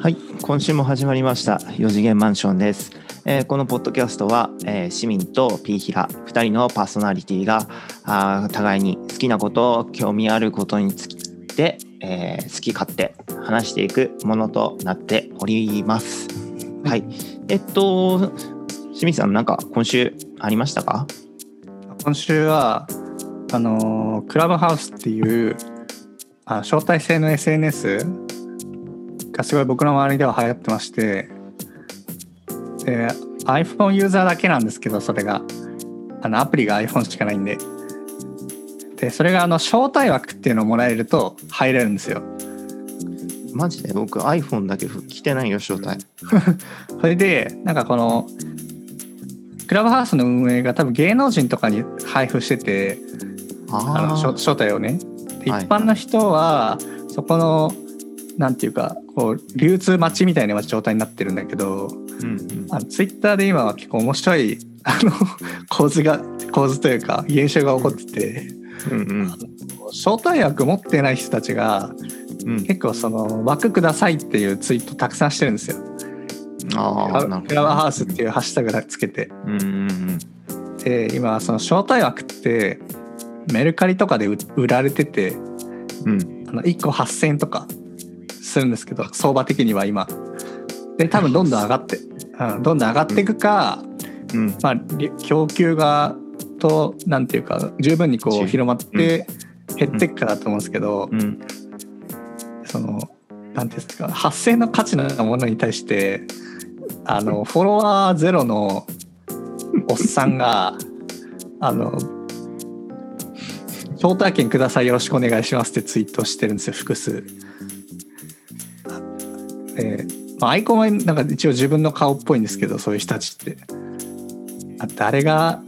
はい、今週も始まりました4次元マンションです。えーこのポッドキャストは、えー市民とピーヒラ2人のパーソナリティがあー互いに好きなこと興味あることについて、えー好き勝手話していくものとなっております。はい、えっと清水さんなんか今週ありましたか？今週はあのークラブハウスっていうあ招待制の SNS がすごい僕の周りでは流行ってましてで iPhone ユーザーだけなんですけどそれが。あのアプリが iPhone しかないんで。でそれがあの招待枠っていうのをもらえると入れるんですよ。マジで？僕 iPhone だけ来てないよ招待。それでなんかこのクラブハウスの運営が多分芸能人とかに配布しててあの招待をね。一般の人はそこのなんていうかこう流通待ちみたいな状態になってるんだけどーうんうん。あツイッターで今は結構面白いあの 構図が構図というか現象が起こっててうんうん。招待枠持ってない人たちがうん。結構その枠くださいっていうツイートたくさんしてるんですよ。あクラブハウスっていうハッシュタグつけて。うんうんうん。で今その招待枠ってメルカリとかで売売られててうん。あの1個8,000円とかするんですけど相場的には今。で多分どんどん上がって、うん、どんどん上がっていくか、うん。まあ、り供給がとなんていうか十分にこ十う広まって減っていくかだと思うんですけど、うん。そのなんていうんですか8,000円の価値のものに対してあの フォロワーゼロのおっさんがあの招待券くださいよろしくお願いしますってツイートしてるんですよ複数。で、まあ、アイコンはなんか一応自分の顔っぽいんですけどそういう人たちって。あ誰が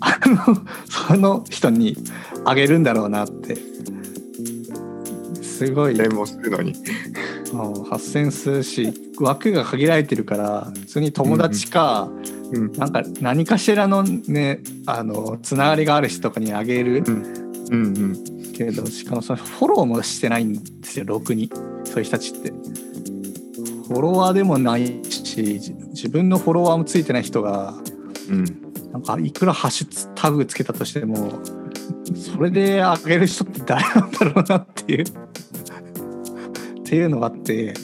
あの その人にあげるんだろうなって。すごい。レモするのに。もう8,000数し枠が限られてるから普通に友達か、うん。なんか何かしらのねあのつながりがある人とかにあげるうんうん。けどしかもそのフォローもしてないんですよろくに。そういう人たちって。フォロワーでもないしじ自分のフォロワーもついてない人がうん。なんかいくらハッシュタグつけたとしてもそれであげる人って誰なんだろうなっていう。っていうのがあって。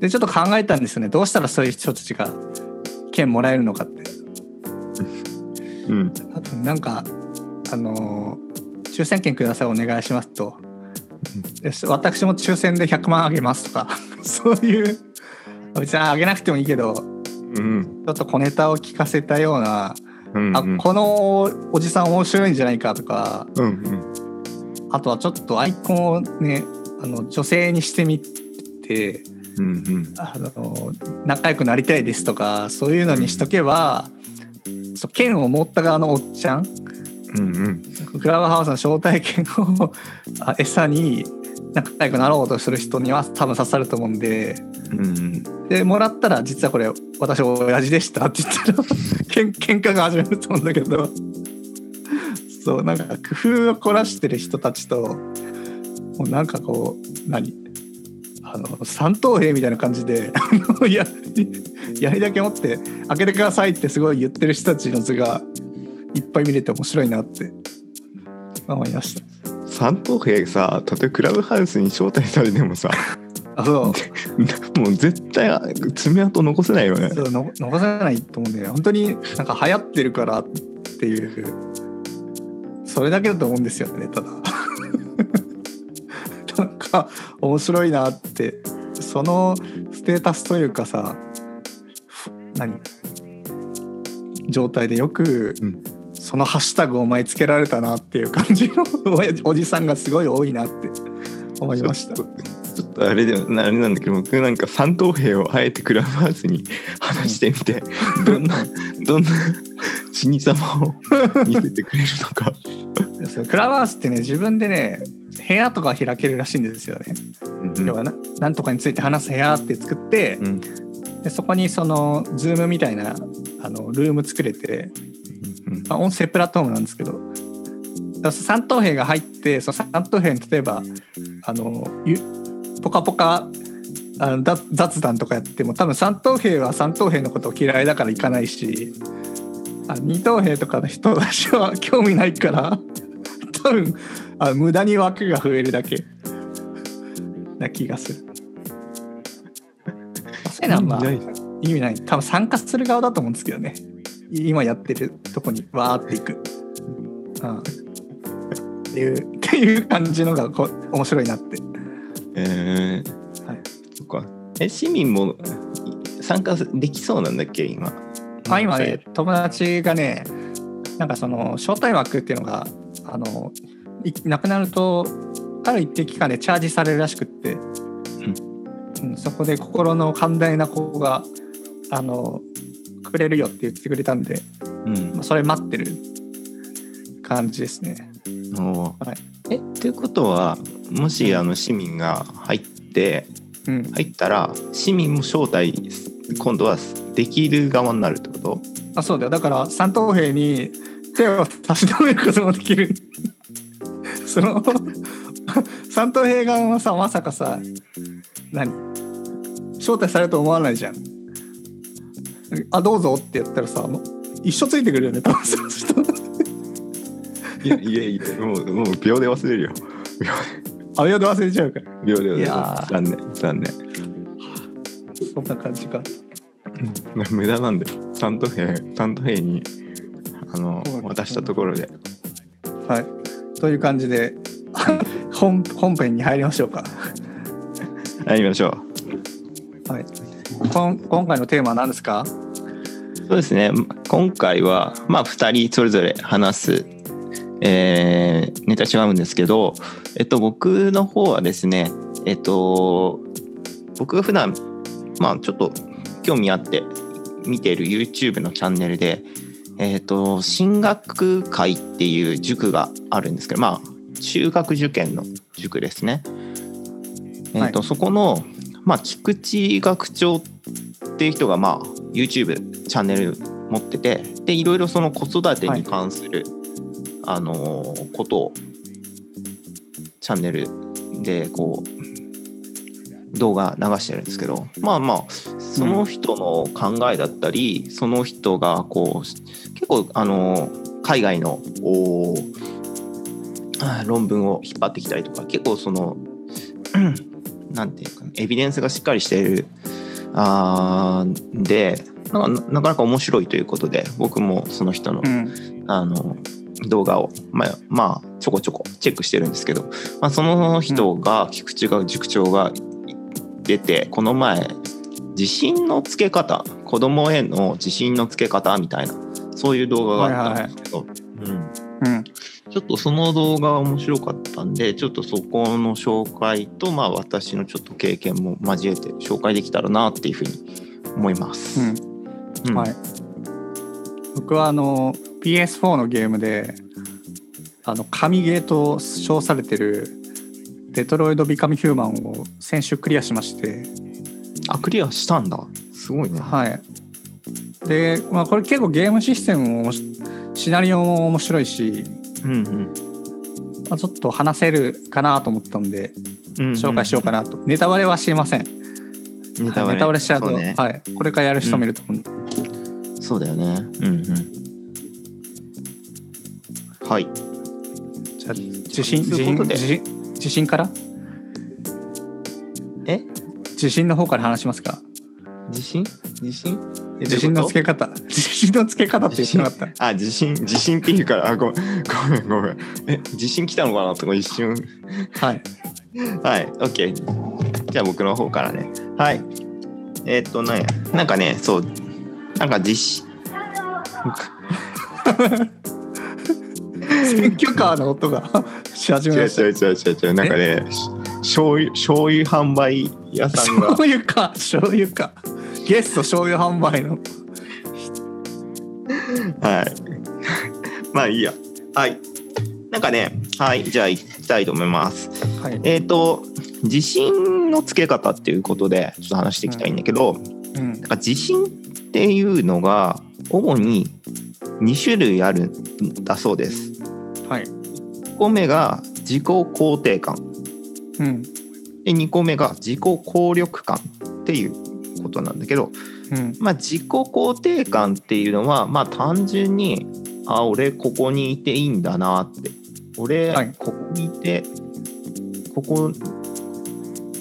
でちょっと考えたんですよね。どうしたらそういう人たちが券もらえるのかって。うん。あとなんかあのー抽選券くださいお願いしますと。で私も抽選で100万あげますとか。そういう別にあげなくてもいいけどうん。ちょっと小ネタを聞かせたようなうんあこのおじさん面白いんじゃないかとかうんうん。あとはちょっとアイコンをねあの女性にしてみてうんうん。あの仲良くなりたいですとかそういうのにしとけば、そう剣を持った側のおっちゃんうんうん。クラブハウスの招待券をあ餌に仲良くなろうとする人には多分刺さると思うんで。うんでもらったら実はこれ私親父でしたって言ったら けん喧嘩が始まると思うんだけど。そうなんか工夫を凝らしてる人たちともうなんかこう何あの三等兵みたいな感じで やりだけ持って開けてくださいってすごい言ってる人たちの図がいっぱい見れて面白いなって思いました。三等兵さ例えばクラブハウスに招待されてもさあそう。もう絶対爪痕残せないよね。そうの残せないと思うんで本当になんか流行ってるからっていう。それだけだと思うんですよねただ。なんか面白いなって。そのステータスというかさふ何？状態でよくうんそのハッシュタグをお前つけられたなっていう感じのおじさんがすごい多いなって思いました。ちょっとあれであれなんだけど僕なんか三等兵をあえてクラブハウスに話してみてどんなどんな死に様を見せてくれるのか。クラブハウスってね自分でね部屋とか開けるらしいんですよね。うん要はな何とかについて話す部屋って作って、うん。でそこにそのズームみたいなあのルーム作れて、うん。まあ、音声プラットフォームなんですけど。三等兵が入ってその三等兵に例えばあのゆポカポカあのだ雑談とかやっても多分三等兵は三等兵のことを嫌いだから行かないしあ二等兵とかの人たちは 興味ないから 多分あ無駄に枠が増えるだけ。な気がする。そういうのはまあ意味ない。多分参加する側だと思うんですけどね今やってるとこにわーっていく、うん、っていうっていう感じのがこう面白いなって。えー。はい。そっか。え市民も参加できそうなんだっけ今？あ今ね友達がねなんかその招待枠っていうのがあのいなくなるとある一定期間でチャージされるらしくって、うん、そこで心の寛大な子があのくれるよって言ってくれたんで、うん。まあ、それ待ってる感じですね。おー。はい。えということはもしあの市民が入ってうん、入ったら市民も招待今度はできる側になるってこと？あそうだよ。だから三等兵に手を差し伸べることもできる。その三等兵側はさまさかさ何招待されると思わないじゃんあどうぞってやったらさ一緒ついてくるよね多分その人。いやいやいやもうもう秒で忘れるよ。あやで忘れちゃうから。秒で忘れる。残念残念。そんな感じか。無駄なんで。三等兵三等兵にあの渡したところで。はい。という感じで 本本編に入りましょうか。やりましょはい。こん今回のテーマは何ですか？うそうですね今回はまあ2人それぞれ話す、えーネタ違うんですけど、えっと、僕の方はですねえっと僕が普段まあちょっと興味あって見ている YouTube のチャンネルでえっと進学会っていう塾があるんですけどまあ中学受験の塾ですね。えっとはそこの、まあ、菊池学長っっていう人が、まあ、YouTube チャンネル持っててでいろいろその子育てに関する、あのーことをチャンネルでこう動画流してるんですけどまあまあその人の考えだったり、その人がこう結構あのー海外の論文を引っ張ってきたりとか結構そのうん なんていうかエビデンスがしっかりしているあーでなんかなかなか面白いということで僕もその人の,、ん。あの動画を、まあ、まあちょこちょこチェックしてるんですけど、まあ、その人が、菊池が塾長が出てこの前自信のつけ方子供への自信のつけ方みたいなそういう動画があったんですけど、うん、うん。ちょっとその動画が面白かったんで、ちょっとそこの紹介と、まあ私のちょっと経験も交えて紹介できたらなっていうふうに思います。うんうんはい、僕はあの PS4 のゲームであの神ゲーと称されてる「デトロイド・ビカム・ヒューマン」を先週クリアしましてあ、クリアしたんだ。すごいね。はいで、まあ、これ結構ゲームシステムもシナリオも面白いし、うんうん。まあ、ちょっと話せるかなと思ったんでうんうん。紹介しようかなと、ネタバレはしません。ネタバレ,、ネタバレしちゃうとね。はい、これからやる人もいると思う。ん。で、そうだよね。うんうん。はい。じゃあ自信自信ということで。自信自信から？え？自信の方から話しますか？自信？自信？え自信のつけ方。自信のつ け方って言ってなかった。あ、自信、自信っていうから、あ、ごめん、ごめん、ごめん。え、自信来たのかなとか一瞬。はい。はい、OK。じゃあ僕の方からね。はい。えーっとね、なんかね、そう、なんか実施、選挙カーの音が し始めました。違う違う違う違う、なんかね、し醤油、醤油販売屋さんが、醤油か醤油かゲスト醤油販売のはい。まあいいや。はい。なんかね、はい、じゃあ行きたいと思います。はい、えーっと、自信のつけ方っていうことで、ちょっと話していきたいんだけど、うんなんか自信っていうのが、主に2種類あるんだそうです。はい1個目が自己肯定感うんで2個目が自己効力感っていうことなんだけど、うん。まあ、自己肯定感っていうのはまあ単純にあ俺ここにいていいんだなって。俺はい。ここにいて、ここ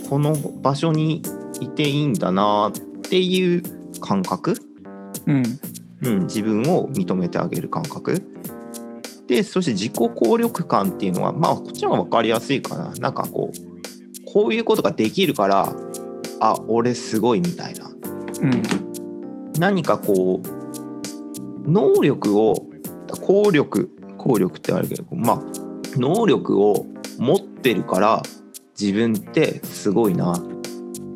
この場所にいていいんだなっていう感覚、うん。うん、自分を認めてあげる感覚。でそして自己効力感っていうのはまあこっちの方が分かりやすいかな。なんかこうこういうことができるからあ俺すごいみたいなうん。何かこう能力を効力効力ってあるけどまあ能力を持ってるから自分ってすごいな。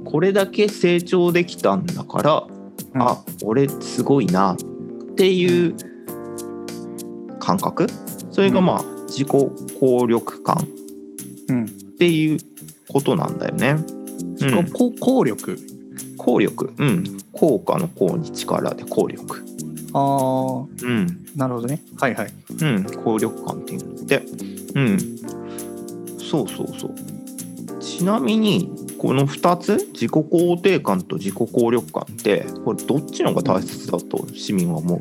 これだけ成長できたんだから、うん。あ俺すごいな。っていう感覚？それがまあ自己効力感。うん。っていうことなんだよね。うん。こ効力効力。うん。効果の効に力で効力。ああうん。なるほどね。はいはい。うん、効力感っていうので、うん、そうそうそう。ちなみに、この2つ、自己肯定感と自己効力感って、これどっちの方が大切だと市民は思う？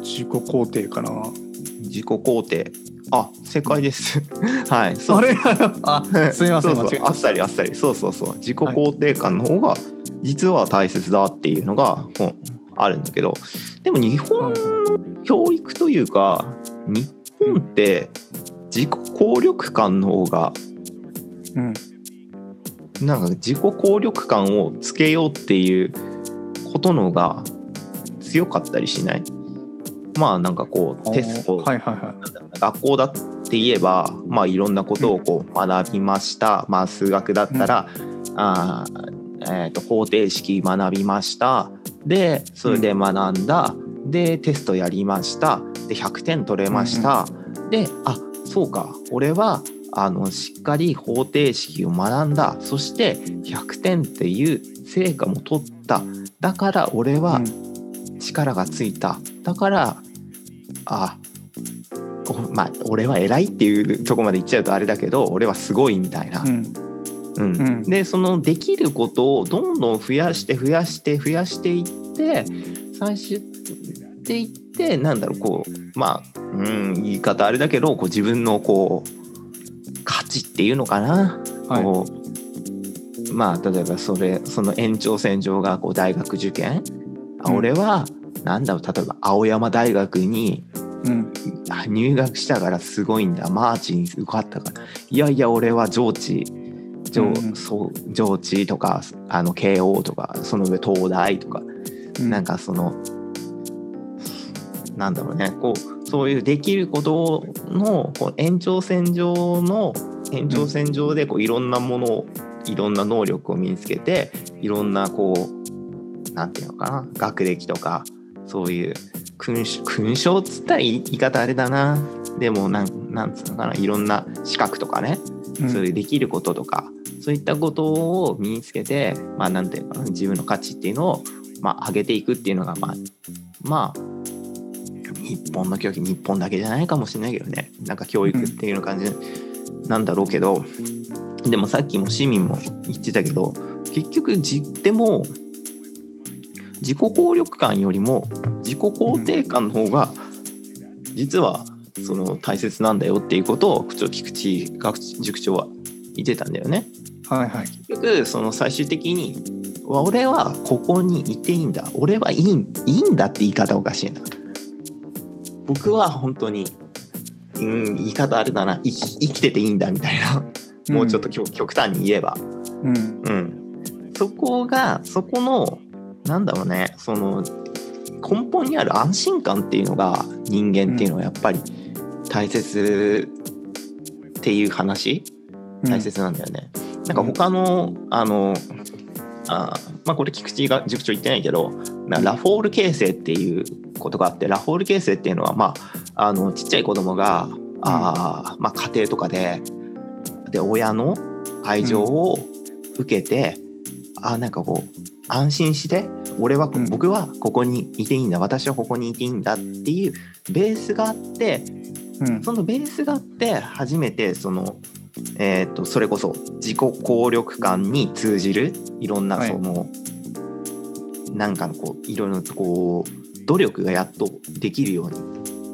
自己肯定かな。自己肯定。あ、正解です。はい、それ？あすみませんそうそう。あっさりあっさり。そうそうそう。自己肯定感の方が実は大切だっていうのがこうあるんだけど。でも日本の教育というか日本って自己効力感の方がたうん。なんか自己効力感をつけようっていうことの方が強かったりしない？まあなんかこうテスト、はいはいは学校だって言えば、まあ、いろんなことをこう学びました、まあ、数学だったら、あーえー、と方程式学びました。でそれで学んだ、でテストやりました。で100点取れました、であそうか。俺はあのしっかり方程式を学んだ。そして100点っていう成果も取った。だから俺いは力がついた。だからあおまあ俺は偉いっていうとこまで言っちゃうとあれだけど俺はすごいみたいな、うん。うん。うん。うんでそのできることをどんどん増やして増やして増やしていって最終でいってなんだろうこうまあ、うん、言い方あれだけどこう自分のこう価値っていうのかな、はい。こうまあ例えばそれその延長線上がこう大学受験。あうん。俺はなんだろう例えば青山大学にうん。あ入学したからすごいんだ。マーチに受かったから。いやいや俺は上智上,、うん。そう上智とかあの慶応とかその上東大とか、うん。なんかそのなんだろうね。こうそういうできることのこう延長線上の延長線上でこういろんなものをいろんな能力を身につけていろんなこうなんていうのかな。学歴とかそういう勲章勲章っつったら言い方あれだな。でもなんなんつうのかな。いろんな資格とかね、うん。そういうできることとか。そういったことを身につけてまあなんていうかな。自分の価値っていうのをまあ上げていくっていうのがまあまあ日本の教育日本だけじゃないかもしれないけどね。なんか教育っていうの感じなんだろうけど、でもさっきも市民も言ってたけど結局じでも自己効力感よりも自己肯定感の方が実はその大切なんだよっていうことをちょ菊池学塾長は言ってたんだよね。はいはい。結局その最終的に俺はここにいていいんだ。俺はいいいいんだって言い方おかしいな僕は本当に、うん、言い方あれだな。生き生きてていいんだみたいな。もうちょっと極極端に言えば、うん。うん、そこがそこのなんだろうね。その根本にある安心感っていうのが人間っていうのはやっぱり大切っていう話、大切なんだよね。なんか他のあのあまあこれ菊池が塾長言ってないけどなラポール形成っていうことがあってラポール形成っていうのはまああのちっちゃい子供があ、まあ、家庭とかでで親の愛情を受けて、あなんかこう安心して俺は、うん僕はここにいていいんだ。私はここにいていいんだっていうベースがあってうん。そのベースがあって初めてそのえー、とそれこそ自己効力感に通じるいろんなはい。その、なんかのこういろいろとこう努力がやっとできるよ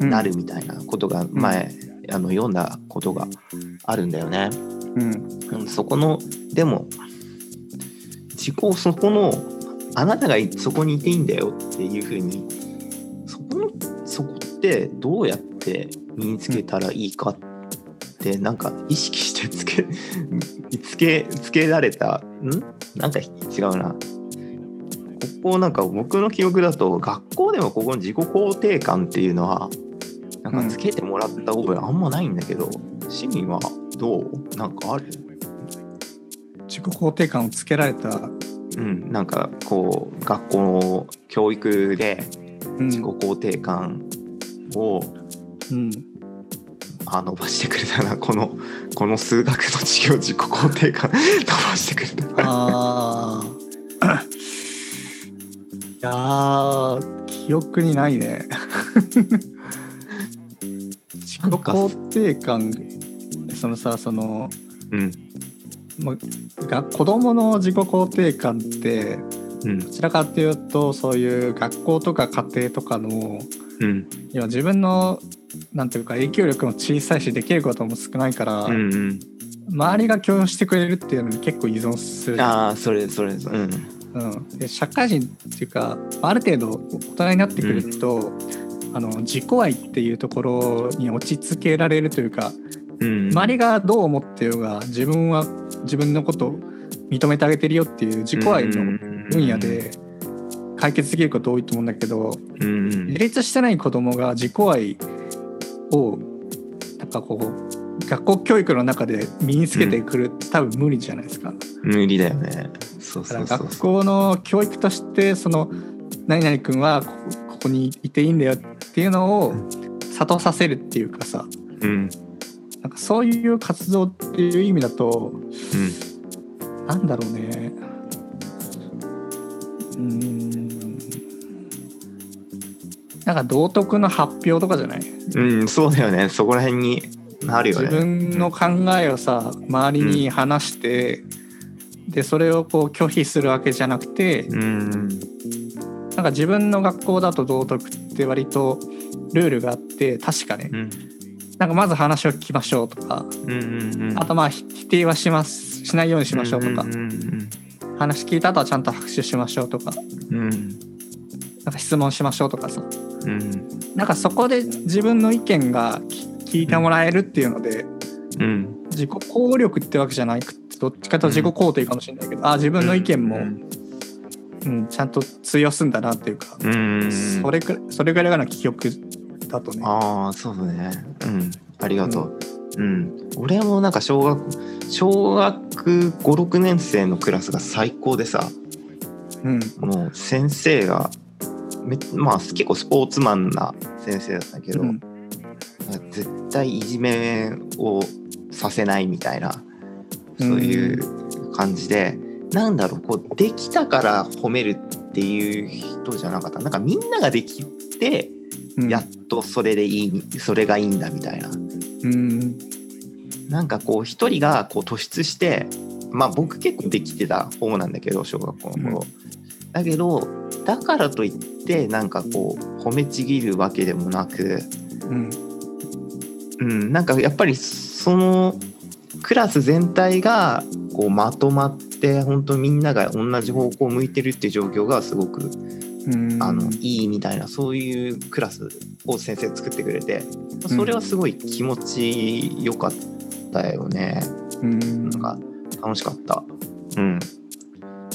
うになるみたいなことが前、あの読んだことがあるんだよね。うん。うんそこのでも自己そこのあなたがそこにいていいんだよっていうふうにそこのそこってどうやって身につけたらいいかってなんか意識してつけ つけつけられたん？なんか違うな。ここなんか僕の記憶だと学校でもここの自己肯定感っていうのはなんかつけてもらった覚えあんまないんだけど、市民はどう？なんかある？自己肯定感をつけられた、うん、なんかこう学校の教育でうん。自己肯定感を、うん、あ伸ばしてくれたな。このこの数学の授業自己肯定感伸ばしてくれた。ああ いやー記憶にないね。自己肯定感そのさそのうんもうが子供の自己肯定感ってうん。どちらかっていうとそういう学校とか家庭とかのうん。要は自分のなんていうか影響力も小さいしできることも少ないから、うんうん。周りが許容してくれるっていうのに結構依存する。ああそれそれうん。うん、で社会人っていうかある程度大人になってくると、あの自己愛っていうところに落ち着けられるというかうん。周りがどう思ってようが自分は自分のことを認めてあげてるよっていう自己愛の分野で解決できること多いと思うんだけどうん。うん自立してない子供が自己愛をなんかこう学校教育の中で身につけてくるって多分無理じゃないですか。無理だよね。そうだそう学校の教育としてその何々君はこここにいていいんだよっていうのを悟させるっていうかさうんなんかそういう活動っていう意味だとうんなんだろうね。うーん。なんか道徳の発表とかじゃない？うん、そうだよね。そこら辺になるよ自ね分の考えをさ周りに話して、でそれをこう拒否するわけじゃなくて、うん。なんか自分の学校だと道徳って割とルールがあって確かね。うんなんかまず話を聞きましょうとか。うんうんうん。あとまあひ否定はしますしないようにしましょうとか。うんうん話聞いた後はちゃんと拍手しましょうとか。うん。なんか質問しましょうとかさ。うん。なんかそこで自分の意見がき聞いてもらえるっていうのでうん。自己効力ってわけじゃなくてどっちかと自己肯定かもしれないけどあ自分の意見も、うんうん、ちゃんと通用すんだなっていうか、うんそれくそれぐらいの記憶だとね。ああそうだね。うん。ありがとう。うん、俺もなんか小学小学56年生のクラスが最高でさ。うん。もう先生がめまあ結構スポーツマンな先生だったけど、うん。絶対いじめをさせないみたいなそういう感じで、なんだろうこうできたから褒めるっていう人じゃなかった。なんかみんなができてうんやっとそれでいいそれがいいんだみたいな。うん。なんかこう一人がこう突出してまあ僕結構できてた方なんだけど小学校の頃、だけどだからといってなんかこう褒めちぎるわけでもなくうん。うん、なんかやっぱりそのクラス全体がこうまとまって本当みんなが同じ方向を向いてるっていう状況がすごくうんあのいいみたいなそういうクラスを先生作ってくれてそれはすごい気持ちよかったよね。うんなんか楽しかった。うん。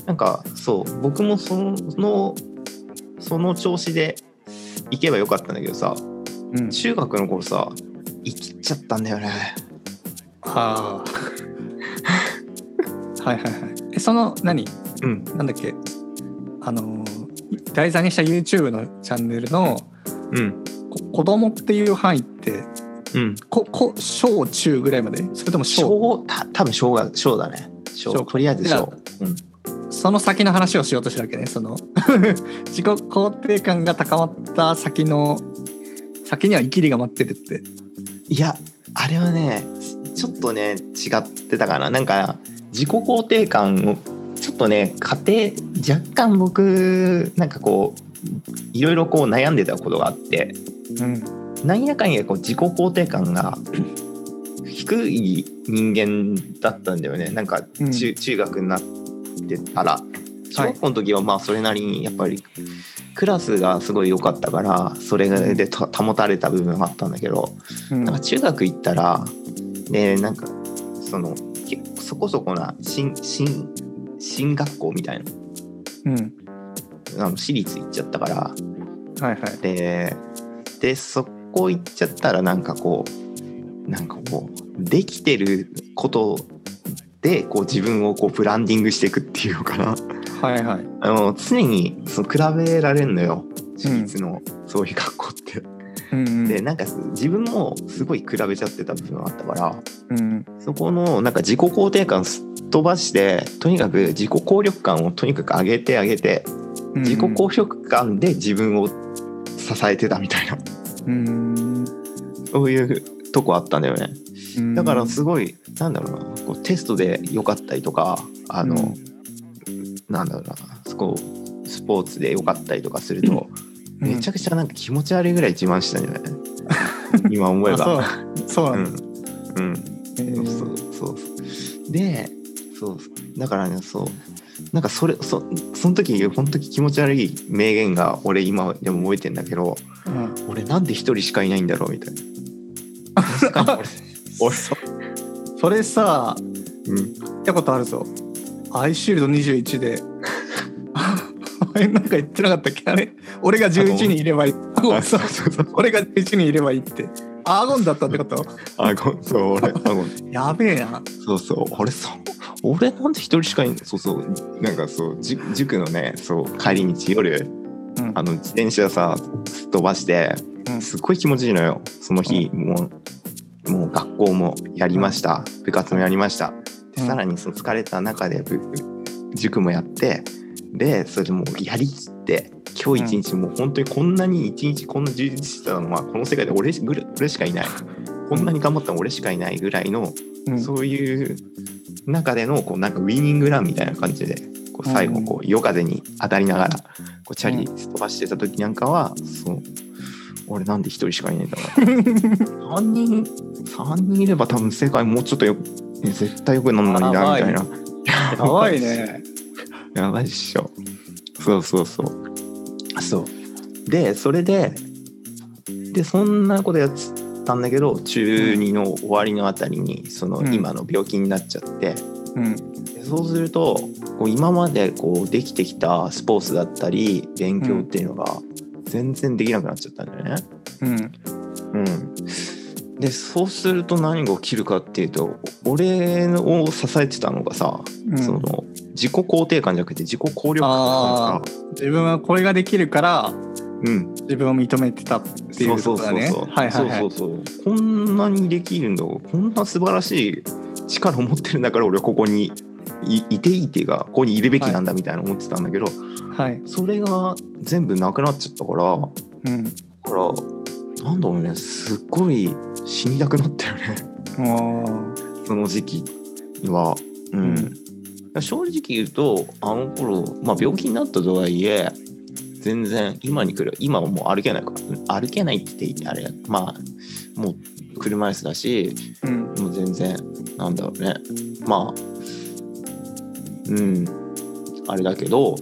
なんかそう僕もそのその調子で行けばよかったんだけどさうん中学の頃さ生きっちゃったんだよね。はあ はいはいはいえその何？うんなんだっけ？あの題材にした YouTube のチャンネルのうん。こ子供っていう範囲ってうん。ここ小中ぐらいまで？それとも小？小た多分小が小だね。小。小。とりあえず小。うん。その先の話をしようとしたわけねその。自己肯定感が高まった先の先には生きりが待ってるって。いやあれはねちょっとね違ってたかな。なんか自己肯定感をちょっとね家庭若干僕なんかこういろいろこう悩んでたことがあってうん。なんやかんやこう自己肯定感が低い人間だったんだよね。なんかうん。中,、中学になってたら。小学校の時はまあそれなりにやっぱりクラスがすごい良かったからそれでた保たれた部分があったんだけどうん。なんか中学行ったらでなんかそのそこそこな進進進学校みたいうん。なあの私立行っちゃったから。はいはい。ででそこ行っちゃったらなんかこうなんかこうできてることでこう自分をこうブランディングしていくっていうのかな。はいはい。あの常にその比べられるのよ。私立のそういう学校って。うんうん。でなんか自分もすごい比べちゃってた部分があったからうんそこのなんか自己肯定感飛ばしてとにかく自己効力感をとにかく上げて上げてうん。自己効力感で自分を支えてたみたいな。うん。そういうとこあったんだよね。うん。だからすごいなんだろうな。こうテストで良かったりとかあの、なんだろうな。そこスポーツで良かったりとかすると、めちゃくちゃなんか気持ち悪いぐらい自慢したんだよね今思えあば。そう。そう。なんだ、うん。うん。えー。そうそうそう。でそうだからねそう。なんかそれそその時本当に気持ち悪い名言が俺今でも覚えてんだけどうん。俺なんで一人しかいないんだろうみたいな。俺そそれさ俺、うん、言ったことあるぞ。アイシールド21で。あれなんか言ってなかったっけ？あれ？俺が11人いればいい。そうそうそう。俺が11人いればいいって。アーゴンだったってこと？あごそう俺あごやべえな。そうそう。俺そう俺なんで一人しかいないそうそうなんかそうじ塾のねそう帰り道夜うん。あの自転車さすっ飛ばしてうん。すっごい気持ちいいのよ。その日、もうもう学校もやりました、部活もやりました。でうん。さらにその疲れた中で部塾もやってでそれでもうやりきって今日一日もう本当にこんなに一日こんな充実してたのはこの世界で俺俺しかいない。こんなに頑張ったの俺しかいないぐらいの、うん。そういう中でのこうなんかウィニングランみたいな感じでこう最後こう夜風に当たりながらこうチャリ飛ばしてた時なんかは、そう。俺なんで一人しかいないんだろう3 人3人いれば多分世界もうちょっとよ絶対良くなるのになみたいな。やばいね。やばいっしょ。そうそうそう。そう。でそれででそんなことやってたんだけど中2の終わりのあたりにそのうん。今の病気になっちゃって、うん。でそうするとこう今までこうできてきたスポーツだったり勉強っていうのが全然できなくなっちゃったんだよね。うん。うん、でそうすると何が起きるかっていうと俺を支えてたのがさ、うん。その自己肯定感じゃなくて自己効力感自分はこれができるかららうん。自分を認めてたっていうそうことだね。そうそうそうはいはいはい。そうそうそう。こんなにできるんだこんな素晴らしい力を持ってるんだから俺はここにいいていていうかここにいるべきなんだみたいな思ってたんだけど、はい。それが全部なくなっちゃったからだうん。からなんだろうね。すっごい死にたくなったよね。その時期は。うん。正直言うとあの頃、まあ、病気になったとはいえ全然今に来る今はもう歩けないか。ら歩けないって言ってあれまあもう車椅子だしうん。もう全然なんだろうね。まあうん。あれだけど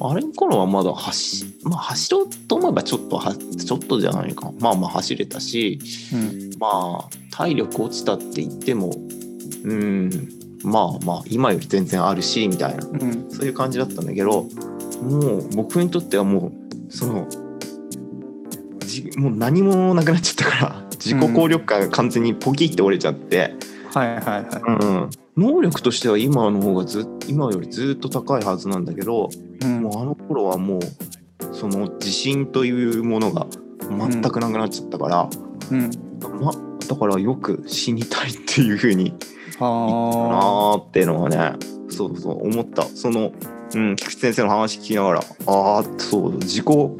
あれの頃はまだ走,、まあ、走ろうと思えばちょっとはちょっとじゃないか。まあまあ走れたしうん。まあ体力落ちたって言ってもうん。まあまあ今より全然あるしみたいな。うん。そういう感じだったんだけどもう僕にとってはもうそのじもう何もなくなっちゃったから自己効力感が完全にポキって折れちゃって、はいはいはい。うん。能力としては今の方がずっ今よりずっと高いはずなんだけどうん。もうあの頃はもうその自信というものが全くなくなっちゃったから、うん。ま、だからよく死にたいっていう風にあなあーっていうのはねそうそう思った。その、うん、菊池先生の話聞きながら。ああそう自己効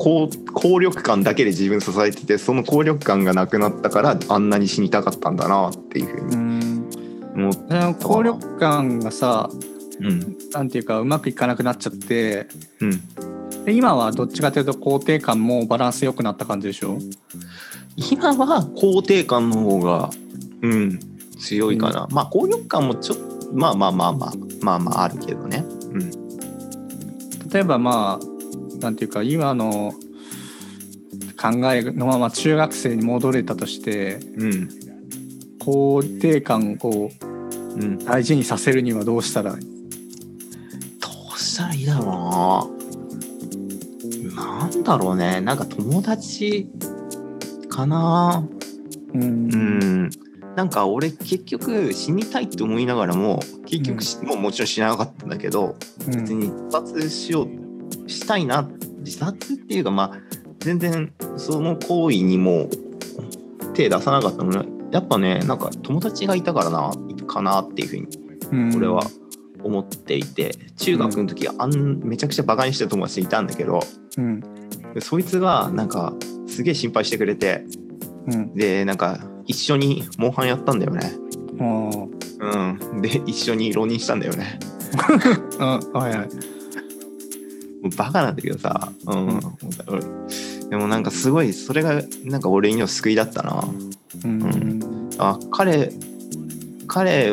効力感だけで自分支えててその効力感がなくなったからあんなに死にたかったんだなっていうふうにうん思っその効力感がさうん。なんていうかうまくいかなくなっちゃってうん。で今はどっちかというと肯定感もバランス良くなった感じでしょ？今は肯定感の方がうん強いかな、まあ効力感もちょっとまあまあまあまあまあまああるけどね。うん例えばまあなんていうか今の考えのまま中学生に戻れたとしてうん肯定感をうん。大事にさせるにはどうしたらどうしたらいいだろうな。なんだろうね。なんか友達かな。うん。うんなんか俺結局死にたいって思いながらも結局し、もうもちろん死ななかったんだけどうん。別に自殺しようしたいな自殺っていうかまあ全然その行為にも手出さなかったのね。やっぱねなんか友達がいたからなかなっていうふうにうん。俺は思っていて中学の時あんめちゃくちゃバカにしてる友達いたんだけどうん。そいつがなんかすげえ心配してくれてうん。でなんか一緒にモンハンやったんだよね。あうん。で一緒に浪人したんだよね。あうんはい。はいバカなんだけどさ。うん、俺でもなんかすごいそれがなんか俺には救いだったな。うん。あ彼彼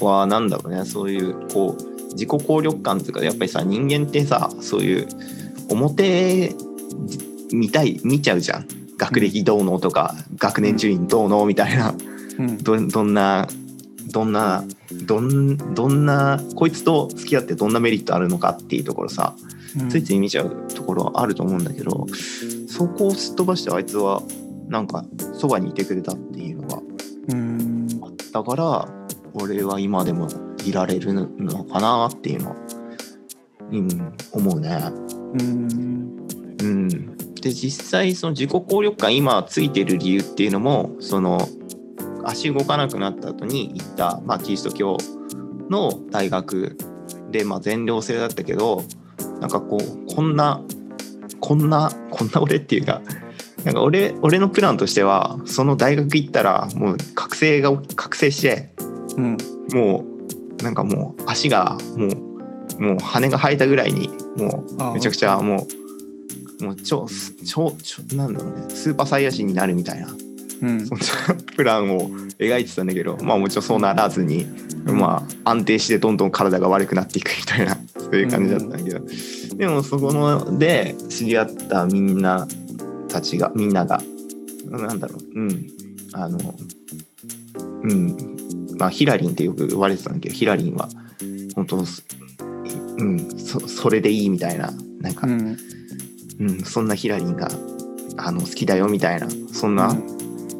はなんだろうね。そういうこう自己効力感っていうかやっぱりさ人間ってさそういう表見たい見ちゃうじゃん学歴どうのとか、学年順位どうのみたいなうん。どどんなどんなどんどんなこいつと付き合ってどんなメリットあるのかっていうところさうん。ついつい見ちゃうところはあると思うんだけどそこをすっ飛ばしてあいつはなんかそばにいてくれたっていうのがうん。あったから俺は今でもいられるのかなっていうのは、うん、思うね。うん。うん、で実際その自己効力感今ついてる理由っていうのもその足動かなくなった後に行った、まあ、キリスト教の大学で、まあ、全寮制だったけどなんかこうこんなこんなこんな俺っていうかなんか俺俺のプランとしてはその大学行ったらもう覚醒が覚醒してうん。もうなんかもう足がもうもう羽が生えたぐらいにもあうめちゃくちゃもうもう超超超なんだろうね。スーパーサイヤ人になるみたいな。うん。そんなプランを描いてたんだけどまあもちろんそうならずに、まあ安定してどんどん体が悪くなっていくみたいな そういう感じだったんだけど、でもそこので知り合ったみんなたちがみんながなんだろう。うん。あのうん。まあヒラリンってよく言われてたんだけどヒラリンは本当うん。そそれでいいみたいななんか、うんうん、そんなヒラリンがあの好きだよみたいなそんな、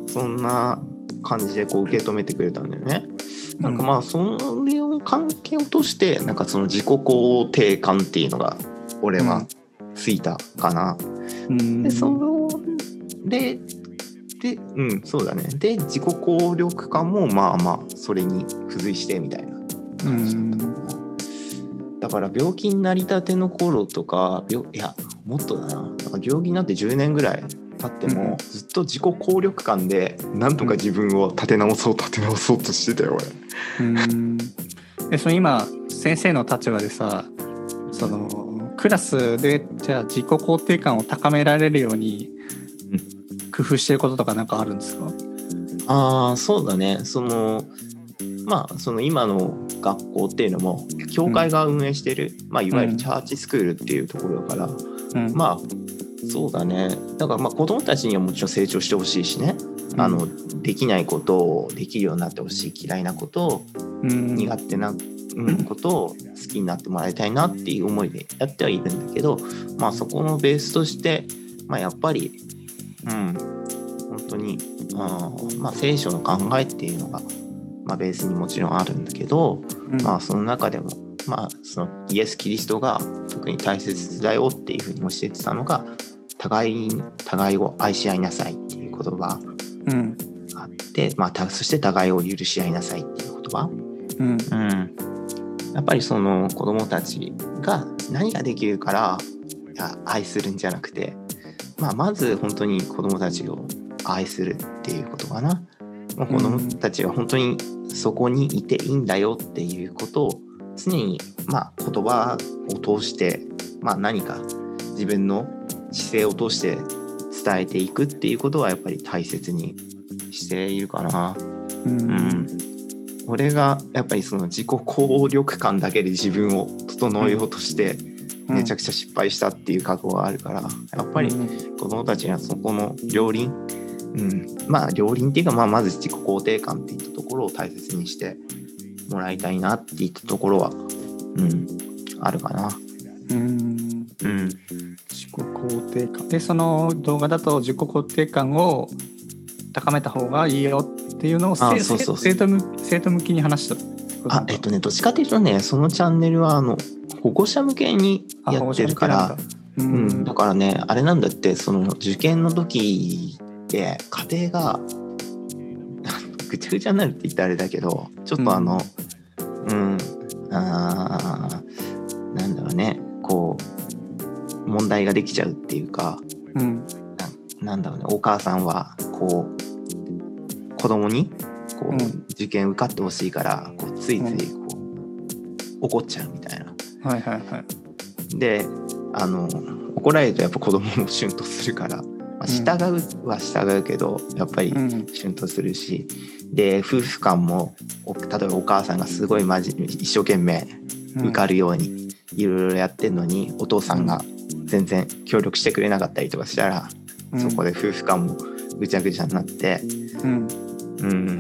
そんな感じでこう受け止めてくれたんだよね。なんかまあそれを関係をとしてなんかその自己肯定感っていうのが俺はついたかな。うんでそれででうんそうだねで自己効力感もまあまあそれに付随してみたいな感じだったかな。だから病気になりたての頃とか病いやもっとだな。なんか病気になって10年ぐらい経っても、うんずっと自己効力感でなんとか自分を立て直そう立て直そうとしてたよ俺。うん。でその今先生の立場でさそのクラスでじゃあ自己肯定感を高められるように工夫してることとかなんかあるんですか？ああそうだね。そのまあその今の学校っていうのも教会が運営してる、まあ、いわゆるチャーチスクールっていうところだから、うんまあそうだね。だからまあ子供たちにはもちろん成長してほしいしね、うん。あのできないことをできるようになってほしい嫌いなことをうん。苦手な、うん、ことを好きになってもらいたいなっていう思いでやってはいるんだけど、まあ、そこのベースとして、まあ、やっぱり、うん、本当にあー、まあ、聖書の考えっていうのが、まあ、ベースにもちろんあるんだけど、うん。まあ、その中でも、まあ、そのイエス・キリストが特に大切だよっていうふうに教えてたのが互いに互いを愛し合いなさいっていう言葉うん。があって、まあ、たそして互いを許し合いなさいっていう言葉。うん。うん、やっぱりその子供たちが何ができるから愛するんじゃなくて、まあ、まず本当に子供たちを愛するっていうことかな。まあ、子どもたちが本当にそこにいていいんだよっていうことを常にまあ言葉を通してまあ何か自分の姿勢を通して伝えていくっていうことはやっぱり大切にしているかな。ううん。ん、俺がやっぱりその自己効力感だけで自分を整えようとしてめちゃくちゃ失敗したっていう過去があるからやっぱりうん。子供たちにはそこの両輪、うん、まあ両輪っていうか、まあ、まず自己肯定感っていったところを大切にしてもらいたいなっていったところは、うん、あるかな。うん。うん、自己肯定感。でその動画だと自己肯定感を高めた方がいいよっていうのを生徒向生徒向きに話したあえっとねどっちかっていうとねそのチャンネルはあの保護者向けにあやってるから。ううんん、だからねあれなんだってその受験の時って家庭がぐちゃぐちゃになるって言ったらあれだけどちょっとあのうん、あーなんだろうねこう問題ができちゃうっていうかうん。なんだろうねお母さんはこう子供にこう、うん。受験受かってほしいからこうついついこう、怒っちゃうみたいな。はいはいはい。であの怒られるとやっぱ子供もシュンとするから、まあ、従うは従うけど、やっぱりうん。シュンとするし。で夫婦間もお例えばお母さんがすごいまじ一生懸命受かるようにいろいろやってんのに、お父さんが全然協力してくれなかったりとかしたら、うん。そこで夫婦間もぐちゃぐちゃになって、うん。うん、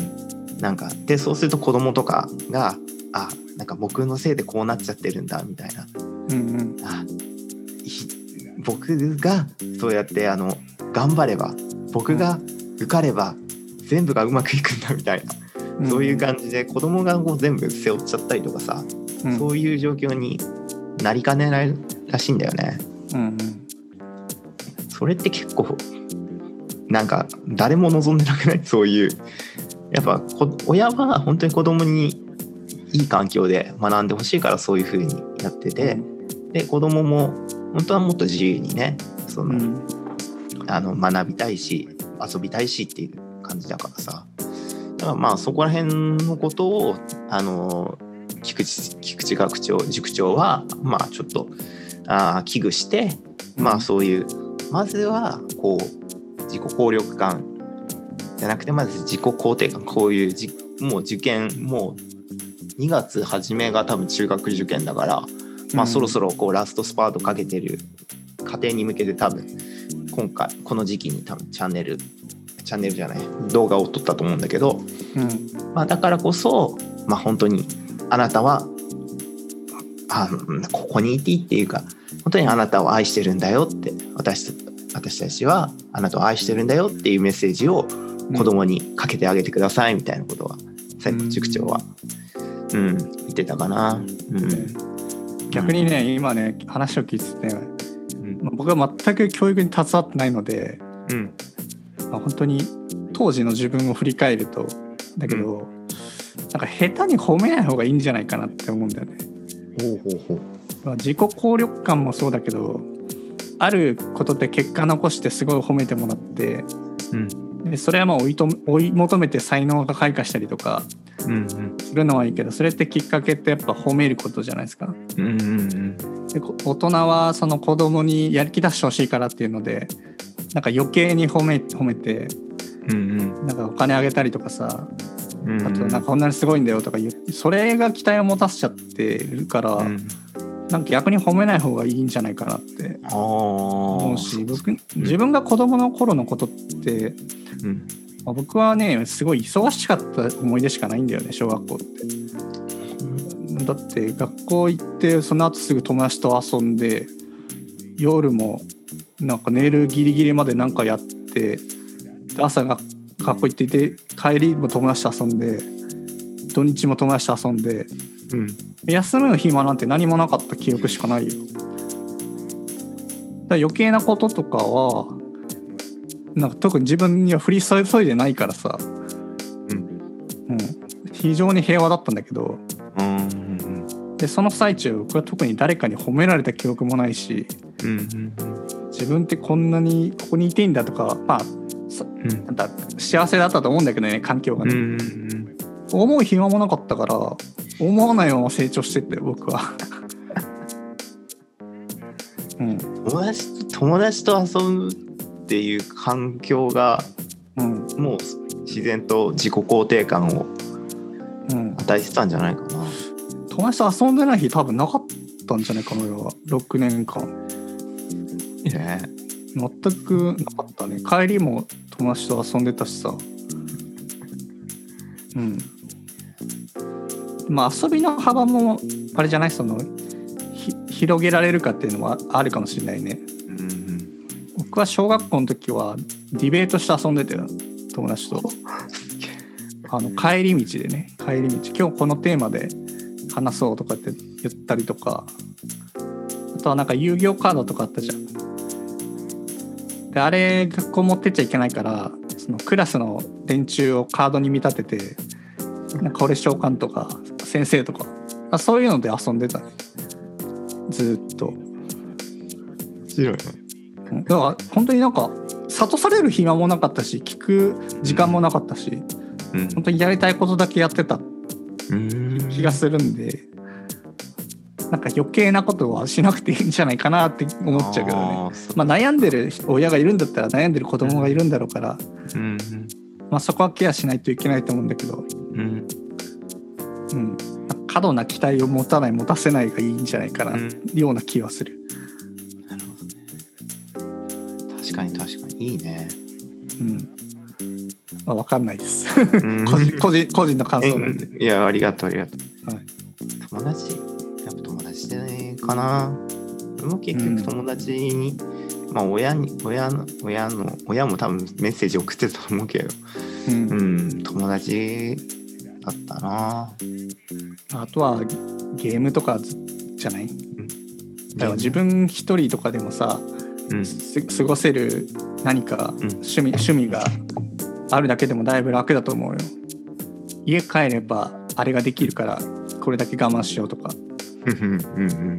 なんかでそうすると子供とかがあなんか僕のせいでこうなっちゃってるんだみたいな。うん。あひ僕がそうやってあの頑張れば僕が受かれば全部がうまくいくんだみたいな、うん。そういう感じで子供がこう全部背負っちゃったりとかさ、うん。そういう状況になりかねないらしいんだよね。うんうん。それって結構なんか誰も望んでなくない？そういう。やっぱこ親は本当に子供にいい環境で学んでほしいからそういう風にやってて、で子供も本当はもっと自由にねその、うんあの学びたいし遊びたいしっていう感じだからさ。だからまあそこら辺のことをあの菊池菊池学長塾長はまあちょっとあ危惧してまあそういうまずはこう自己効力感じゃなくてまず自己肯定感。こういうじもう受験もう2月初めが多分中学受験だから、まあそろそろこうラストスパートかけてる家庭に向けて多分今回この時期に多分チャンネルチャンネルじゃない動画を撮ったと思うんだけど、うんまあ、だからこそ、まあ、本当にあなたはあうんここにいていいっていうか本当にあなたを愛してるんだよって私た私たちはあなたを愛してるんだよっていうメッセージを子供にかけてあげてくださいみたいなことは最後塾長は、うん、言ってたかな。うん。逆にね今ね話を聞いててまあ僕は全く教育に携わってないので、うん。まあ、本当に当時の自分を振り返るとだけど、なんか下手に褒めない方がいいんじゃないかなって思うんだよね。ほうほうほう。まあ自己効力感もそうだけどあることで結果残してすごい褒めてもらってうん。でそれはまあ追いと追い求めて才能が開花したりとかうんうん。するのはいいけどそれってきっかけってやっぱ褒めることじゃないですか。うんうんでこ大人はその子供にやる気出してほしいからっていうのでなんか余計に褒め褒めてうんうん。なんかお金あげたりとかさうんあとなんかこんなにすごいんだよとか言それが期待を持たせちゃってるから、うん。なんか逆に褒めない方がいいんじゃないかなって思うし僕自分が子供の頃のことって、うん。まあ僕はねすごい忙しかった思い出しかないんだよね小学校って。だって学校行ってその後すぐ友達と遊んで夜もなんか寝るギリギリまでなんかやってで朝が学校行っていて帰りも友達と遊んで土日も友達と遊んでうん。休む暇なんて何もなかった記憶しかないよ。だから余計なこととかはなんか特に自分には降り注いでないからさ、うん。うん、非常に平和だったんだけど。うんでその最中僕は特に誰かに褒められた記憶もないしうんうん自分ってこんなにここにいていいんだとかまあそうん。なんか幸せだったと思うんだけどね環境がね、うんうん。思う暇もなかったから思わないまま成長してって僕は。うん。友達と友達と遊ぶっていう環境がうん。もう自然と自己肯定感をうん。与えてたんじゃないかな。友達と遊んでない日多分なかったんじゃない？かな俺は。6年間。ね。全くなかったね。帰りも友達と遊んでたしさ。うん。まあ遊びの幅もあれじゃない？そのひ広げられるかっていうのはあるかもしれないね。うん僕は小学校の時はディベートして遊んでたよ。友達と。あの帰り道でね。帰り道。今日このテーマで話そうとかって言ったりとか。あとはなんか遊戯王カードとかあったじゃん。であれ学校持ってっちゃいけないからそのクラスの連中をカードに見立ててなんか俺召喚とか先生とかあそういうので遊んでたね。ずーっと。面白いだから本当になんか諭される暇もなかったし聞く時間もなかったし、うん。本当にやりたいことだけやってた。うん気がするんで、なんか余計なことはしなくていいんじゃないかなって思っちゃうけどね。あまあ、悩んでる親がいるんだったら悩んでる子供がいるんだろうから、うんまあ、そこはケアしないといけないと思うんだけど、うんうん、過度な期待を持たない持たせないがいいんじゃないかな、うんような気はする。なるほどね。確かに確かにいいね。うんまあ、分かんないです。うん。個人個人個人の感想なんで。いやありがとうありがとう。はい。友達？やっぱ友達じゃないかな。俺も結うん。局友達に、まあ親に親の親の親も多分メッセージ送ってたと思うけど、うん。うん。友達だったな。あとはゲームとかじゃない？だから自分一人とかでもさうん。す過ごせる何かうん。趣味,、趣味があるだけでもだいぶ楽だと思うよ。家帰ればあれができるからこれだけ我慢しようとか。うんうんうん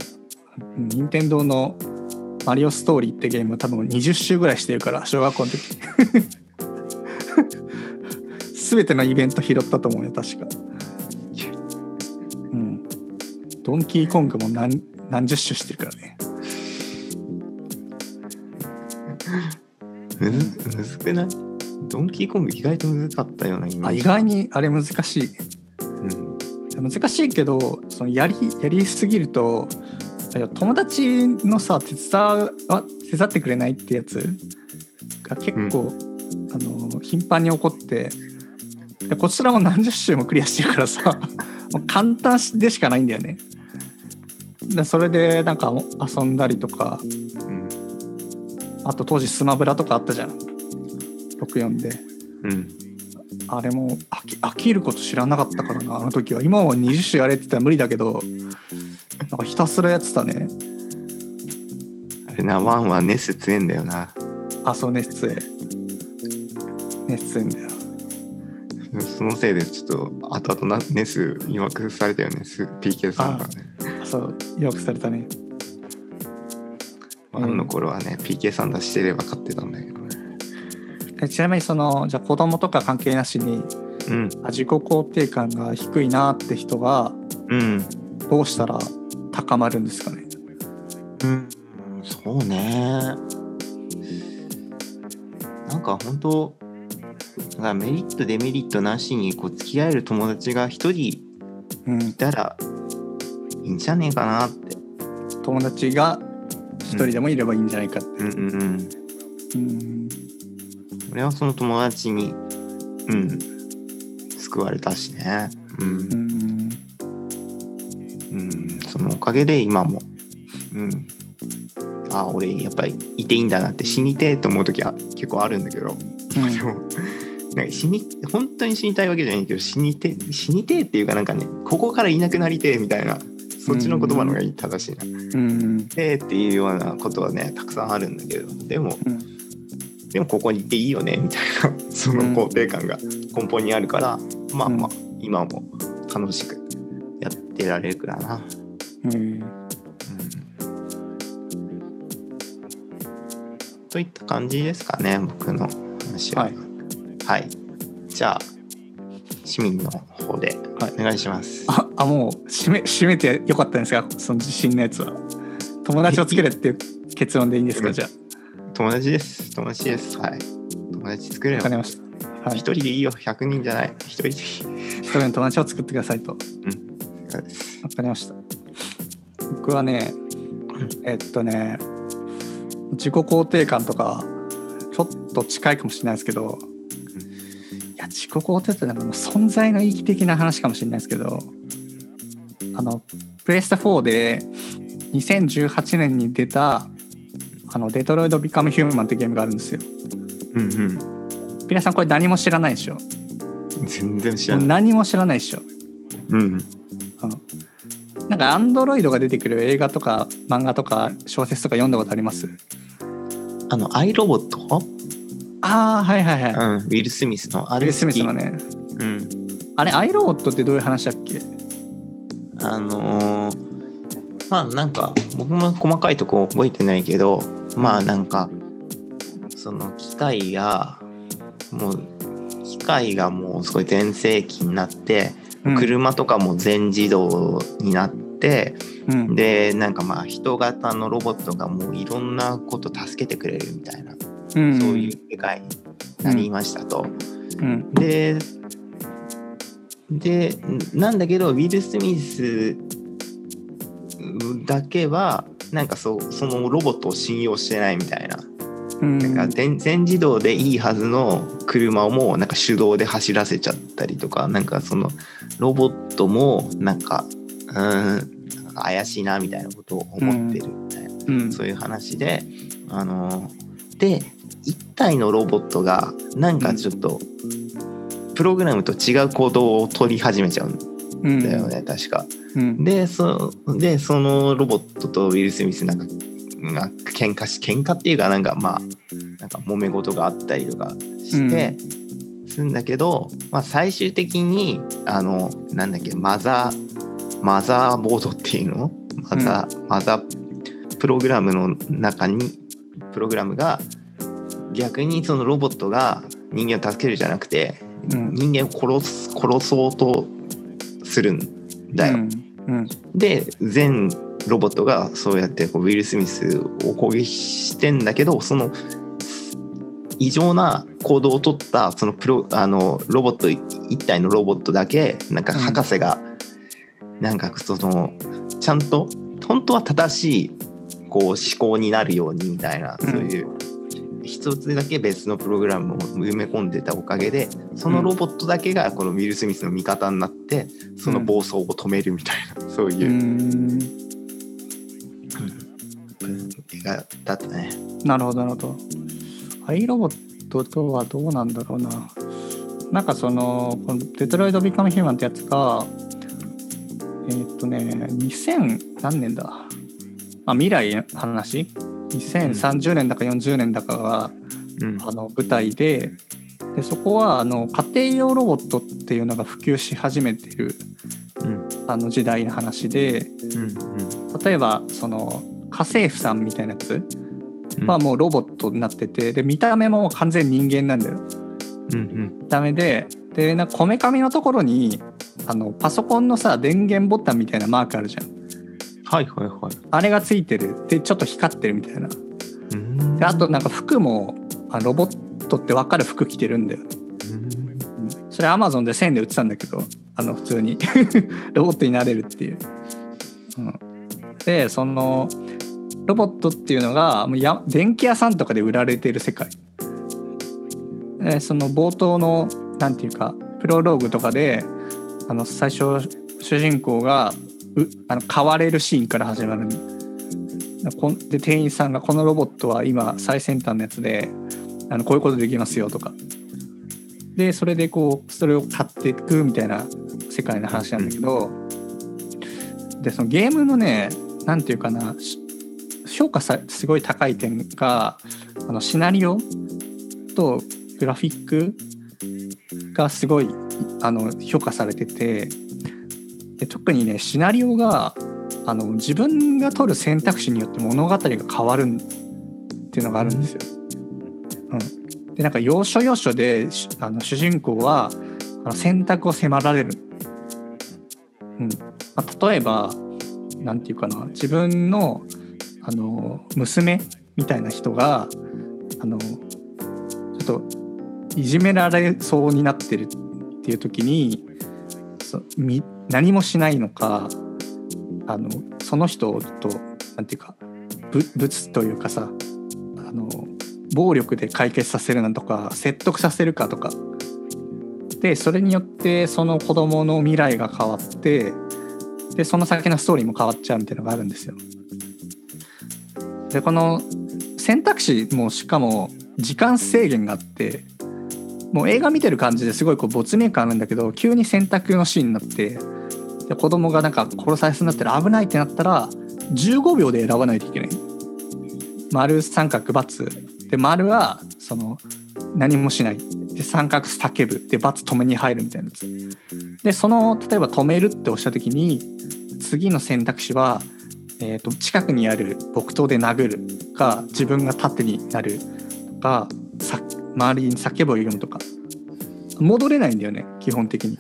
任天堂の「マリオストーリー」ってゲーム多分20周ぐらいしてるから小学校の時。全てのイベント拾ったと思うよ確か。うん。ドンキーコングも何何十周してるからね。むずむずくない？ドンキーコング意外とむずかったようなイメージ。あ意外にあれ難しい。うん。難しいけどそのやりやりすぎるといや友達のさ手伝わ手伝ってくれないってやつが結構、あの頻繁に起こってでこちらも何十周もクリアしてるからさ もう簡単でしかないんだよね。でそれでなんか遊んだりとかうん。あと当時スマブラとかあったじゃん64で。うん。あれも飽き飽きること知らなかったからなあの時は。今は20種やれって言ったら無理だけどなんかひたすらやってたね。あれなワンはネス強えんだよな。あそう熱強い熱強いんだよ。そのせいでちょっと後々なネス誘惑されたよね、す PK さんがね。あそうよくされたね。ワンの頃はね、PK さん出してれば勝ってたんだけどちなみにそのじゃあ子供とか関係なしにうん、あ自己肯定感が低いなって人がうん、どうしたら高まるんですかね？うん、そうね。なんか本当だからメリットデメリットなしにこう付き合える友達が一人うんいたらいいんじゃねえかなって。友達が一人でもいればいいんじゃないかってうんうんうん。うん俺はその友達に、うん、救われたしね。う、うん。んうん、そのおかげで今も、うん、あ俺やっぱりいていいんだなって死にてえと思う時は結構あるんだけど、でも なんか死に本当に死にたいわけじゃないけど死にてえ死にてえっていうかなんかねここからいなくなりてえみたいなそっちの言葉の方がいい正しいな。うん。てえっていうようなことはねたくさんあるんだけどでもうんでもここにいていいよねみたいなその肯定感が根本にあるから、まあまあ今も楽しくやってられるからな。うん。うん。といった感じですかね僕のしましょう。はい。はい。じゃあ、市民の方ではい。お願いします。ああもう締め締めてよかったんですかその自信のやつは。友達を作れっていう結論でいいんですか？じゃ友達です。友達です。はい。友達作れよあわか。りましたはい一人でいいよ。100人じゃない？一人でいい。一人の友達を作ってくださいとそうですわかりました僕はねえっとね自己肯定感とかちょっと近いかもしれないですけどいや自己肯定ってなんかもう存在の意義的な話かもしれないですけどあのプレイステ4で2018年に出たあのデトロイド・ビカム・ヒューマンってゲームがあるんですようんうん。皆さんこれ何も知らないでしょ？全然知らない。何も知らないでしょ？うん。うんなんかアンドロイドが出てくる映画とか漫画とか小説とか読んだことあります？あの、アイロボット？ああはいはいはい、うん。ウィル・スミスの。あれウィル・スミス好きのねうん。あれアイロボットってどういう話だっけ？あのーまあなんか僕も細かいとこ覚えてないけどまあなんかその機械がもう機械がもうすごい全盛期になって、うん。車とかも全自動になってうん。でなんかまあ人型のロボットがもういろんなこと助けてくれるみたいな、うん。そういう世界になりましたと。うん。ででなんだけどウィル・スミスだけはなんかそうそのロボットを信用してないみたいな,、うん。なんか全全自動でいいはずの車をもうなんか手動で走らせちゃったりとかなんかそのロボットもなんかうーん怪しいなみたいなことを思ってるみたいな。うん。そういう話で、あので一体のロボットがなんかちょっと、プログラムと違う行動を取り始めちゃうんだよね、確か。うん。でそでそのロボットとウィル・スミスなんかが喧嘩し喧嘩っていうかなんかまあなんか揉め事があったりとかして、するんだけど、まあ、最終的にあのなんだっけマザーマザーボードっていうの？マザー、マザープログラムの中にプログラムが逆にそのロボットが人間を助けるじゃなくてうん。人間を殺す殺そうとするんだよ。うんで全ロボットがそうやってこうウィル・スミスを攻撃してんだけどその異常な行動を取ったそのプロあのロボット一体のロボットだけなんか博士が、なんかそのちゃんと本当は正しいこう思考になるようにみたいな、うんそういう一つだけ別のプログラムを埋め込んでたおかげでそのロボットだけがこのウィル・スミスの味方になってその暴走を止めるみたいな、そうう。いう、ん。映画だったね。なるほどなるほど。アイロボットとはどうなんだろうな。なんかそのこのデトロイド・ビカム・ヒューマンってやつがえーっとね2000何年だ。あ未来の話2030年だか40年だかがうん。あの舞台ででそこはあの家庭用ロボットっていうのが普及し始めてるうん。あの時代の話でうん例えばその家政婦さんみたいなやつうん。はもうロボットになっててで見た目も完全に人間なんだよ。うん。見た目ででなんかこめかみのところにあのパソコンのさ電源ボタンみたいなマークあるじゃんはいはいはい。あれがついてる。でちょっと光ってるみたいな。うんであとなんか服もあロボットって分かる服着てるんだよ。うん。それアマゾンで1000円で売ってたんだけどあの普通に。ロボットになれるっていう、うん、でそのロボットっていうのがもうや電気屋さんとかで売られてる世界。でその冒頭のなんていうかプロローグとかであの最初主人公がうあの買われるシーンから始まる。で店員さんがこのロボットは今最先端のやつであのこういうことできますよとか。でそれでこうそれを買っていくみたいな世界の話なんだけど、でそのゲームのねなんていうかな評価さすごい高い点があのシナリオとグラフィックがすごいあの評価されててで特にねシナリオがあの自分が取る選択肢によって物語が変わるっていうのがあるんですよ。うん、でなんか要所要所であの主人公はあの選択を迫られる、うん。まあ、例えばなんていうかな自分のあの娘みたいな人があのちょっといじめられそうになってるっていう時にそみ何もしないのかあのその人となんていうかぶ物というかさあの暴力で解決させるなんとか説得させるかとかでそれによってその子供の未来が変わってでその先のストーリーも変わっちゃうみたいなのがあるんですよ。でこの選択肢もしかも時間制限があってもう映画見てる感じですごいこう没入感あるんだけど急に選択のシーンになってで子供がなんか殺されそうになったら危ないってなったら15秒で選ばないといけない。丸三角×で丸はその何もしない。で三角叫ぶ。で×止めに入るみたいなやつ。でその例えば止めるって押した時に次の選択肢は、えー、と近くにある木刀で殴る。か自分が盾になる。とかさ周りに叫ぶを読むとか。戻れないんだよね基本的に。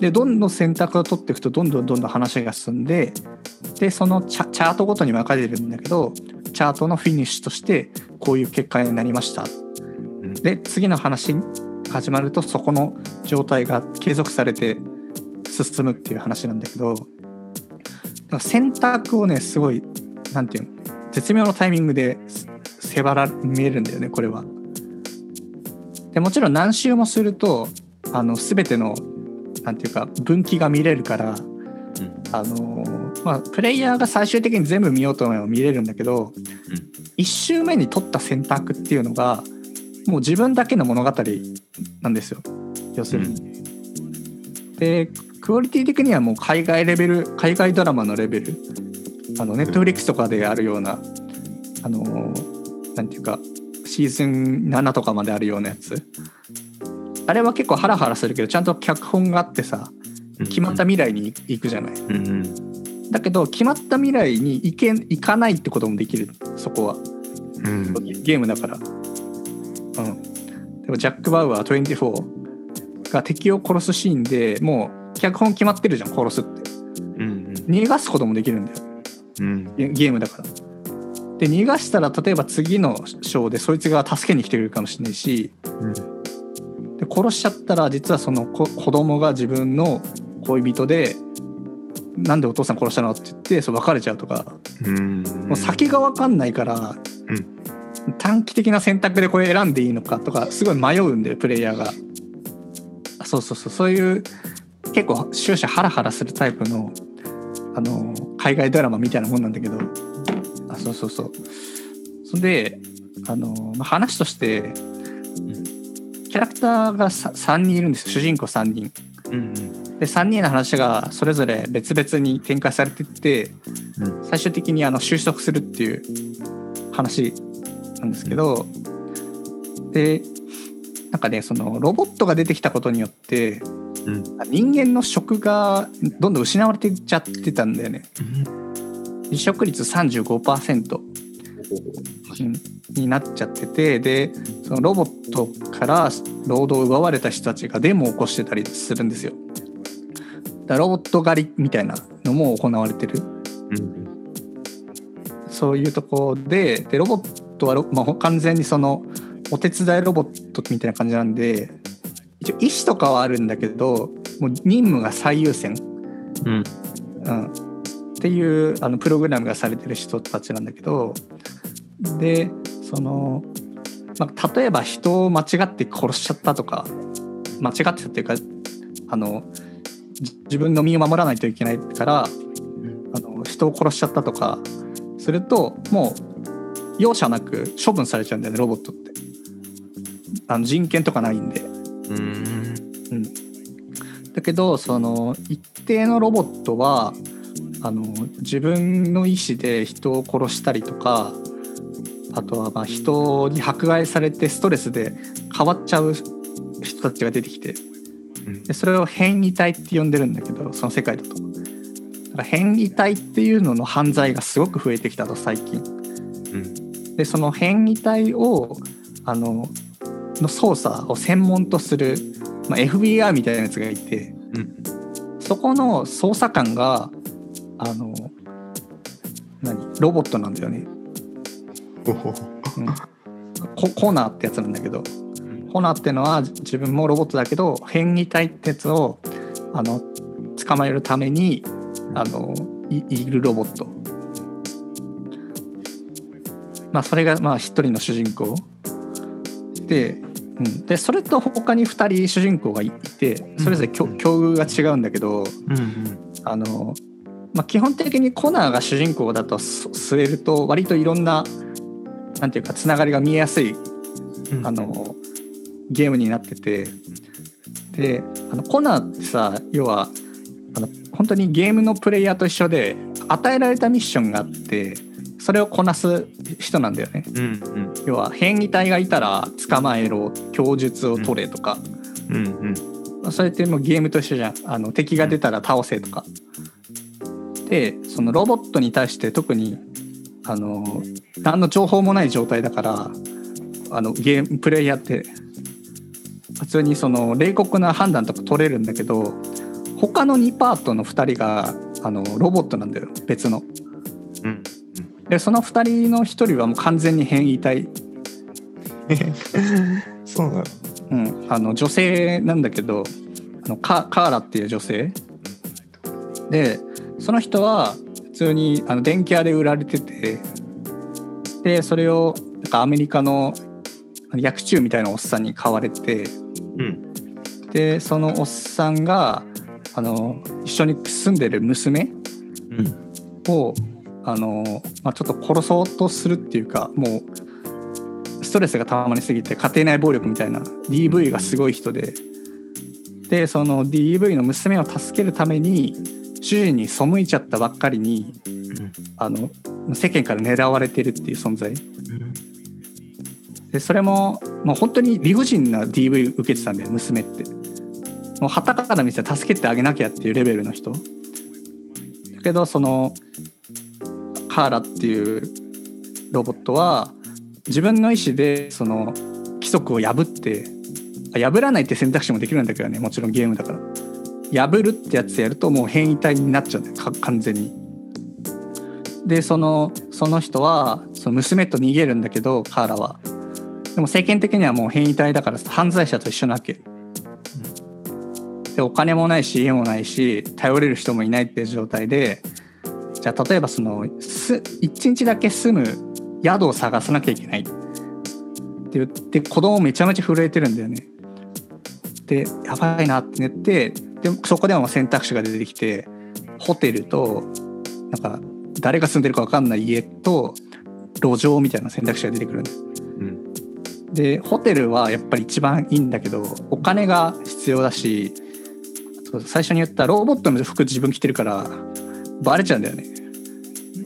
でどんどん選択を取っていくとどんどんどんどん話が進んででそのチャートごとに分かれるんだけどチャートのフィニッシュとしてこういう結果になりました。で次の話始まるとそこの状態が継続されて進むっていう話なんだけど選択をねすごいなんていうの絶妙のタイミングで迫ら見えるんだよねこれは。でもちろん何周もするとあの全てのなんていうか分岐が見れるから、あのまあプレイヤーが最終的に全部見ようと思えば見れるんだけど、1周目に取った選択っていうのがもう自分だけの物語なんですよ。要するに。でクオリティ的にはもう海外レベル海外ドラマのレベルあのネットフリックスとかであるようなあのなんていうかシーズン7とかまであるようなやつあれは結構ハラハラするけどちゃんと脚本があってさ決まった未来に行くじゃない。うんうんだけど決まった未来に行け行かないってこともできるそこはうんゲームだから。うん。でもジャック・バウアー24が敵を殺すシーンでもう脚本決まってるじゃん殺すって。うん逃がすこともできるんだようんゲゲームだから。で逃がしたら例えば次の章でそいつが助けに来てくれるかもしれないしで殺しちゃったら実はその子子供が自分の恋人でなんでお父さん殺したのって言ってそう別れちゃうとか。うん。もう先が分かんないから、短期的な選択でこれ選んでいいのかとかすごい迷うんだよプレイヤーが。あそうそうそう。そういう結構終始ハラハラするタイプのあの海外ドラマみたいなもんなんだけど。あそうそうそう。そんであの、まあ、話としてキャラクターが 3, 人いるんですよ。主人公3人。うんで3人の話がそれぞれ別々に展開されてってうん。最終的にあの収束するっていう話なんですけどでなんかねそのロボットが出てきたことによってうん。人間の食がどんどん失われていっちゃってたんだよね。離食率35%うんになっちゃっててでそのロボットから労働を奪われた人たちがデモを起こしてたりするんですよ。だロボット狩りみたいなのも行われてる。うんそういうとこででロボットはロ、まあ、完全にそのお手伝いロボットみたいな感じなんで一応意思とかはあるんだけどもう任務が最優先、うん。うん、っていうあのプログラムがされてる人たちなんだけどでその、まあ、例えば人を間違って殺しちゃったとか間違ってたっていうかあのじ自分の身を守らないといけないからあの人を殺しちゃったとかするともう容赦なく処分されちゃうんだよねロボットって。あの人権とかないんで、うん。うん、だけどその一定のロボットはあの自分の意思で人を殺したりとかあとはまあ人に迫害されてストレスで変わっちゃう人たちが出てきてうん。でそれを変異体って呼んでるんだけどその世界だと。だから変異体っていうのの犯罪がすごく増えてきたと最近。うん。でその変異体をあのの捜査を専門とする、まあ、FBI みたいなやつがいてうん。そこの捜査官があの何？ロボットなんだよね、うん、ココナーってやつなんだけどコナーってのは自分もロボットだけど変異体ってやつをあの捕まえるためにあのいいるロボット。まあそれがまあ一人の主人公。で,、うん、でそれと他に2人主人公がいてそれぞれ境遇が違うんだけどうんあの、まあ、基本的にコナーが主人公だとす据えると割といろんななんていうかつながりが見えやすいうん。あのゲームになってて。であのコナーってさ要はあの本当にゲームのプレイヤーと一緒で与えられたミッションがあってそれをこなす人なんだよね。うんうん。要は変異体がいたら捕まえろ供述を取れとか、うんうんまあそれってもうゲームと一緒じゃん。あの敵が出たら倒せとか。でそのロボットに対して特にあの何の情報もない状態だからあのゲームプレイヤーって普通にその冷酷な判断とか取れるんだけど他の2パートの2人があのロボットなんだよ別の。うん。でその2人の1人はもう完全に変異体、そうなの。うん、あの女性なんだけどあのカカーラっていう女性。でその人は普通にあの電気屋で売られててでそれをなんかアメリカの薬中みたいなおっさんに買われてうん。でそのおっさんがあの一緒に住んでる娘うん。をあの、まあ、ちょっと殺そうとするっていうかもうストレスがたまりすぎて家庭内暴力みたいな DV がすごい人ででその DV の娘を助けるために主人に背いちゃったばっかりにうんあの世間から狙われてるっていう存在。うんでそれももう本当に理不尽な DV 受けてたんだよ娘って。もう旗から見せて助けてあげなきゃっていうレベルの人。だけどそのカーラっていうロボットは自分の意思でその規則を破ってあ破らないって選択肢もできるんだけどねもちろんゲームだから。破るってやつやるともう変異体になっちゃうんだよ完全に。でそのその人はその娘と逃げるんだけどカーラは。でも政権的にはもう変異体だから犯罪者と一緒なわけでお金もないし家もないし頼れる人もいないっていう状態でじゃあ例えばそのす一日だけ住む宿を探さなきゃいけないって言って子供めちゃめちゃ震えてるんだよね。でやばいなって言ってでそこでも選択肢が出てきてホテルとなんか誰が住んでるか分かんない家と路上みたいな選択肢が出てくるんですうん。でホテルはやっぱり一番いいんだけどお金が必要だし最初に言ったロボットの服自分着てるからバレちゃうんだよね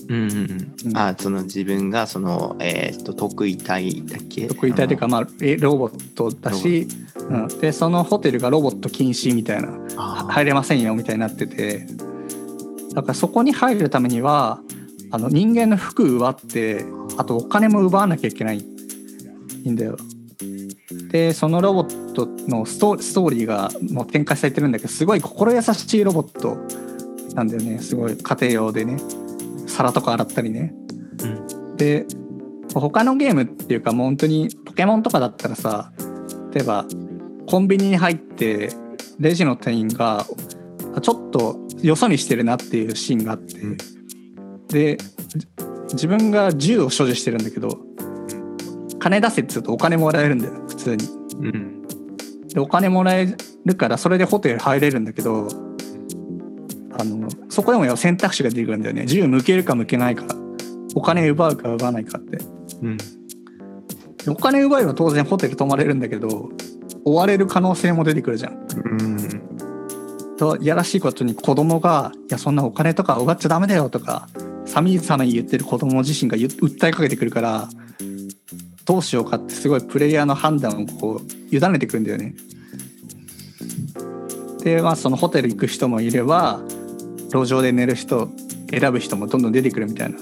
うんうんううん。んあその自分がそのえーっと得意体だっけ？得意体というかまあえロボットだし、うん、でそのホテルがロボット禁止みたいな入れませんよみたいになってて。だからそこに入るためにはあの人間の服奪ってあとお金も奪わなきゃいけないんだよ。でそのロボットのストストーリーがもう展開されてるんだけどすごい心優しいロボットなんだよね。すごい家庭用でね皿とか洗ったりね。うんで他のゲームっていうかもう本当にポケモンとかだったらさ例えばコンビニに入ってレジの店員がちょっとよそ見してるなっていうシーンがあって、うんでじ自分が銃を所持してるんだけど金出せっつうとお金もらえるんだよ普通に。うんでお金もらえるからそれでホテル入れるんだけどあのそこでも選択肢が出てくるんだよね銃向けるか向けないかお金奪うか奪わないかって。うんでお金奪えば当然ホテル泊まれるんだけど追われる可能性も出てくるじゃん。うんといやらしいことに子供が「いやそんなお金とか奪っちゃダメだよ」とか寒い寒い言ってる子供自身が訴えかけてくるからどうしようかってすごいプレイヤーの判断をこう委ねてくるんだよね。でまあそのホテル行く人もいれば路上で寝る人選ぶ人もどんどん出てくるみたいな。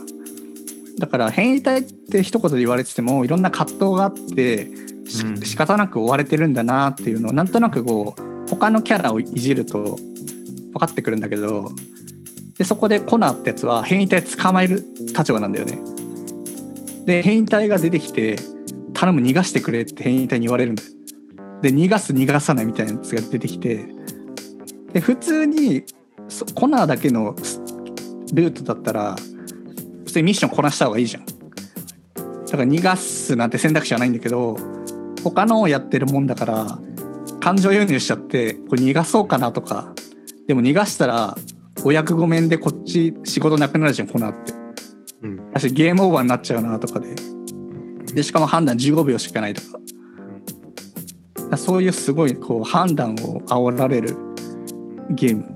だから変異体って一言で言われててもいろんな葛藤があってしうん仕方なく追われてるんだなっていうのをなんとなくこう他のキャラをいじると分かってくるんだけどでそこでコナーってやつは変異体捕まえる立場なんだよね。で変異体が出てきて頼む逃がしてくれって変異体に言われるんだよ。で逃がす逃がさないみたいなやつが出てきてで普通にそコナーだけのスルートだったら普通にミッションこなした方がいいじゃん。だから逃がすなんて選択肢はないんだけど他のをやってるもんだから感情移入しちゃってこれ逃がそうかなとかでも逃がしたらお役御免でこっち仕事なくなるじゃんコナーって。うん。私ゲームオーバーになっちゃうなとかで。でしかも判断15秒しかないとか。そういうすごいこう判断を煽られるゲーム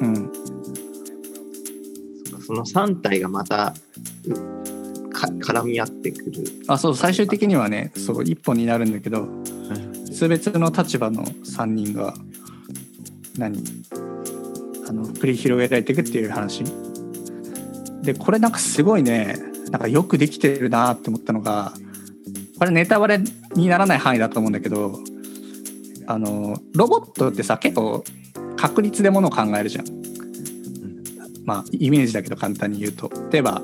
うんその3体がまた絡み合ってくる。あそう最終的にはねそう一本になるんだけど別々の立場の3人が何あの繰り広げられていくっていう話でこれなんかすごいねなんかよくできてるなって思ったのがこれネタバレにならない範囲だと思うんだけどあのロボットってさ結構確率でものを考えるじゃん。まあイメージだけど簡単に言うと。例えば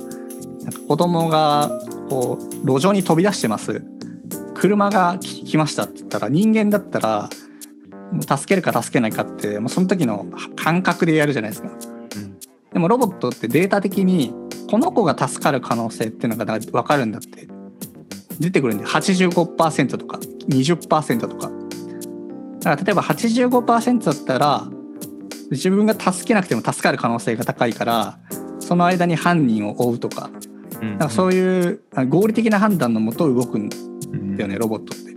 なんか子供がこう路上に飛び出してます。車が来ましたって言ったら人間だったら助けるか助けないかってもうその時の感覚でやるじゃないですか。でもロボットってデータ的にこの子が助かる可能性っていうのがだ分かるんだって。出てくるんで85%とか20%とか。だから例えば85%だったら自分が助けなくても助かる可能性が高いからその間に犯人を追うとかうんなんかそういうあ合理的な判断のもと動くんうんだよね、ロボットって。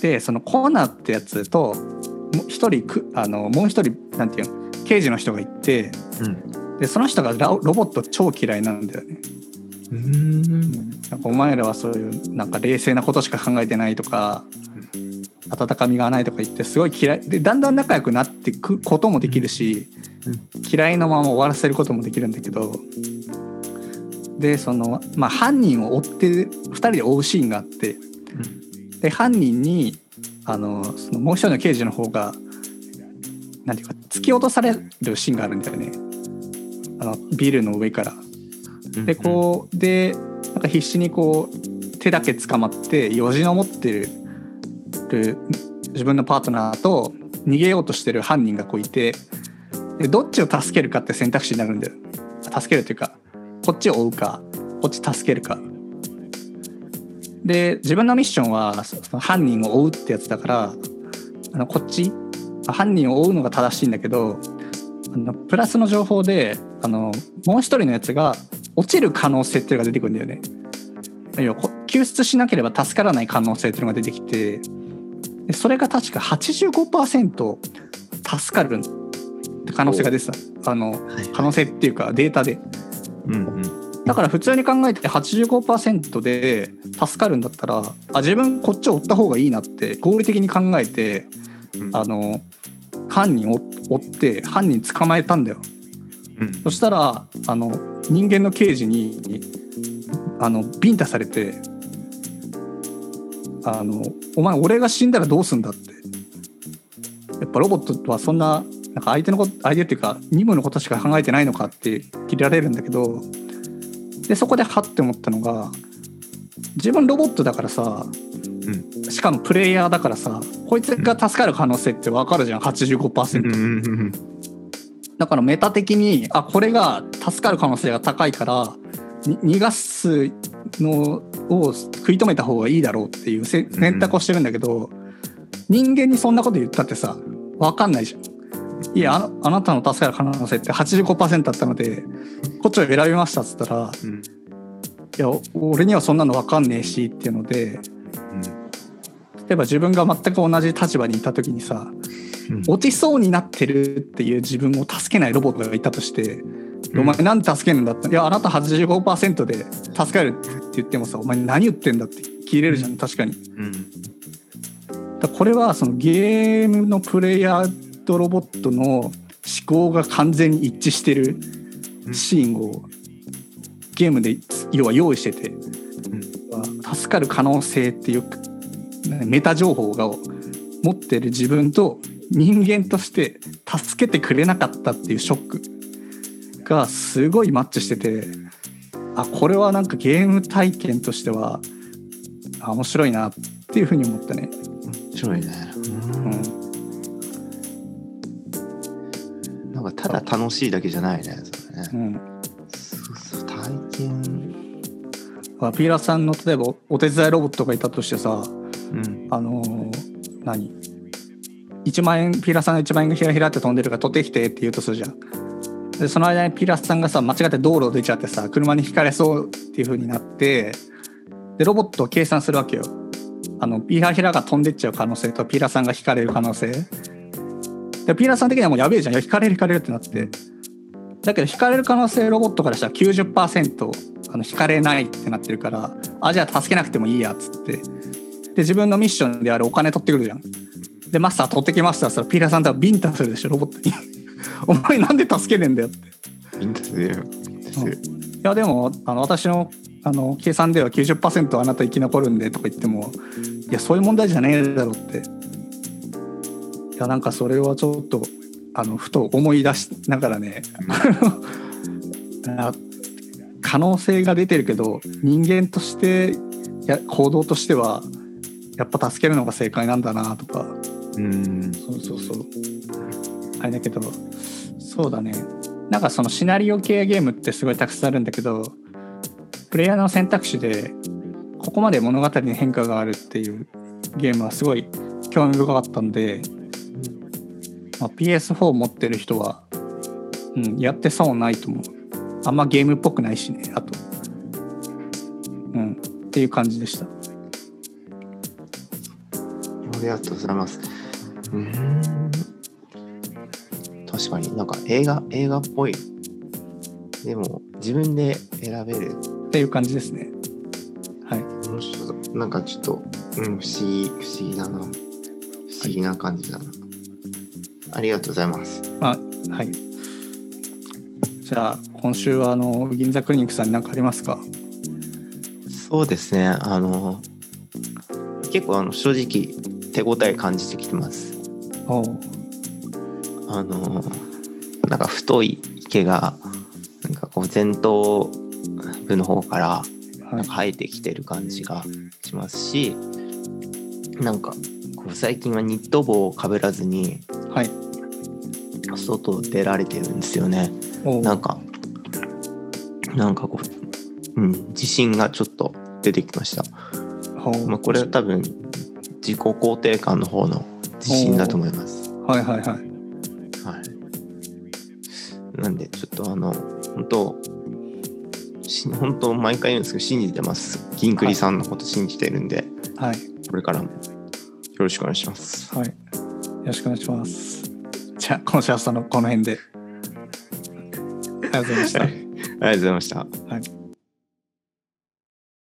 でそのコーナーってやつともう一人くあのもう一人なんていうの刑事の人がいてうんでその人がラロボット超嫌いなんだよね。うんなんかお前らはそういうなんか冷静なことしか考えてないとか温かみがないとか言ってすごい嫌いでだんだん仲良くなっていくこともできるし、嫌いのまま終わらせることもできるんだけどでその、まあ、犯人を追って2人で追うシーンがあってで犯人にあのそのもう一人の刑事の方がなんていうか突き落とされるシーンがあるんだよね。あのビルの上から。でこうでなんか必死にこう手だけ捕まってよじ登ってるる自分のパートナーと逃げようとしてる犯人がこういてでどっちを助けるかって選択肢になるんだよ助けるというかこっちを追うかこっち助けるかで自分のミッションはその犯人を追うってやつだからあのこっち犯人を追うのが正しいんだけどあのプラスの情報であのもう一人のやつが落ちる可能性っていうのが出てくるんだよね。要は救出しなければ助からない可能性っていうのが出てきてでそれが確か85%助かるって可能性が出てた。あのはい。可能性っていうかデータで。うんうん。だから普通に考えて85%で助かるんだったらあ自分こっちを追った方がいいなって合理的に考えてうん。あの犯人を追って犯人捕まえたんだよ。うん。そしたらあの人間の刑事にあのビンタされてあの「お前俺が死んだらどうすんだ」ってやっぱロボットはそんななんか相手のこと相手っていうか任務のことしか考えてないのかって切られるんだけどでそこではって思ったのが自分ロボットだからさうんしかもプレイヤーだからさこいつが助かる可能性って分かるじゃん85%。うんうんだからメタ的にあこれが助かる可能性が高いからに逃がすのを食い止めた方がいいだろうっていうせ選択をしてるんだけど、人間にそんなこと言ったってさ分かんないじゃん。いやあのあなたの助かる可能性って85%だったのでこっちを選びましたっつったらうん。いや俺にはそんなの分かんねえしっていうので例えば自分が全く同じ立場にいた時にさうん。落ちそうになってるっていう自分を助けないロボットがいたとして、うん。お前なんで助けるんだって。いやあなた85%で助かるって言ってもさお前何言ってんだって切れるじゃん確かに。うん。だこれはそのゲームのプレイヤーとロボットの思考が完全に一致してるシーンをゲームで要は用意してて、助かる可能性っていうねメタ情報が持ってる自分と人間として助けてくれなかったっていうショックがすごいマッチしててあこれはなんかゲーム体験としてはあ面白いなっていうふうに思ったね。面白いね。うんなんかただ楽しいだけじゃないね。それねうんそうそう体験。まあピーラーさんの例えばお手伝いロボットがいたとしてさうん。あのー何？1万円ピーラーさんが1万円がひらひらって飛んでるから取ってきてって言うとするじゃん。でその間にピーラーさんがさ間違って道路出ちゃってさ車にひかれそうっていう風になってでロボットを計算するわけよ。あのピーラーひらが飛んでっちゃう可能性とピーラーさんがひかれる可能性。でピーラーさん的にはもうやべえじゃんいやひかれるひかれるってなって。だけどひかれる可能性ロボットからしたら90%あのひかれないってなってるからあじゃあ助けなくてもいいやっつって。で自分のミッションであるお金取ってくるじゃん。でマスター取ってきましたそしたらピーラーさんとはビンタするでしょロボットに。お前なんで助けねえんだよってインタビュー。いやでもあの私のあの計算では90%あなた生き残るんでとか言ってもいやそういう問題じゃねえだろっていやなんかそれはちょっとあのふと思い出しながらね あ可能性が出てるけど人間としてや行動としてはやっぱ助けるのが正解なんだなとかうん。そうそうそう。あれだけど、そうだね。なんかそのシナリオ系ゲームってすごいたくさんあるんだけど、プレイヤーの選択肢で、ここまで物語に変化があるっていうゲームはすごい興味深かったんで、まあ、PS4 持ってる人は、うん、やって損ないと思う。あんまゲームっぽくないしね、あと。うん、っていう感じでした。ありがとうございます。確かになんか映画、映画っぽい。でも自分で選べる。っていう感じですね。はい。面白そう。なんかちょっと、うん、不思議、不思議だな。不思議な感じだな。ありがとうございます。まあ、はい。じゃあ、今週は、あの、銀座クリニックさんに何かありますか？そうですね。あの、結構あの正直手応え感じてきてます。おうあのなんか太い毛がなんかこう前頭部の方からはい。生えてきてる感じがしますしなんかこう最近はニット帽をかぶらずにはい。外出られてるんですよねおうなんかなんかこう、うん、自信がちょっと出てきました、まあ、これは多分自己肯定感の方の自信だと思いますはいはいはい。はい。なんで、ちょっとあの、本当し本当毎回言うんですけど、信じてます。銀栗さんのこと信じてるんで、はい。これからもよろしくお願いします。はい。よろしくお願いします。じゃあ、今週はその、この辺で。ありがとうございました。ありがとうございました。はい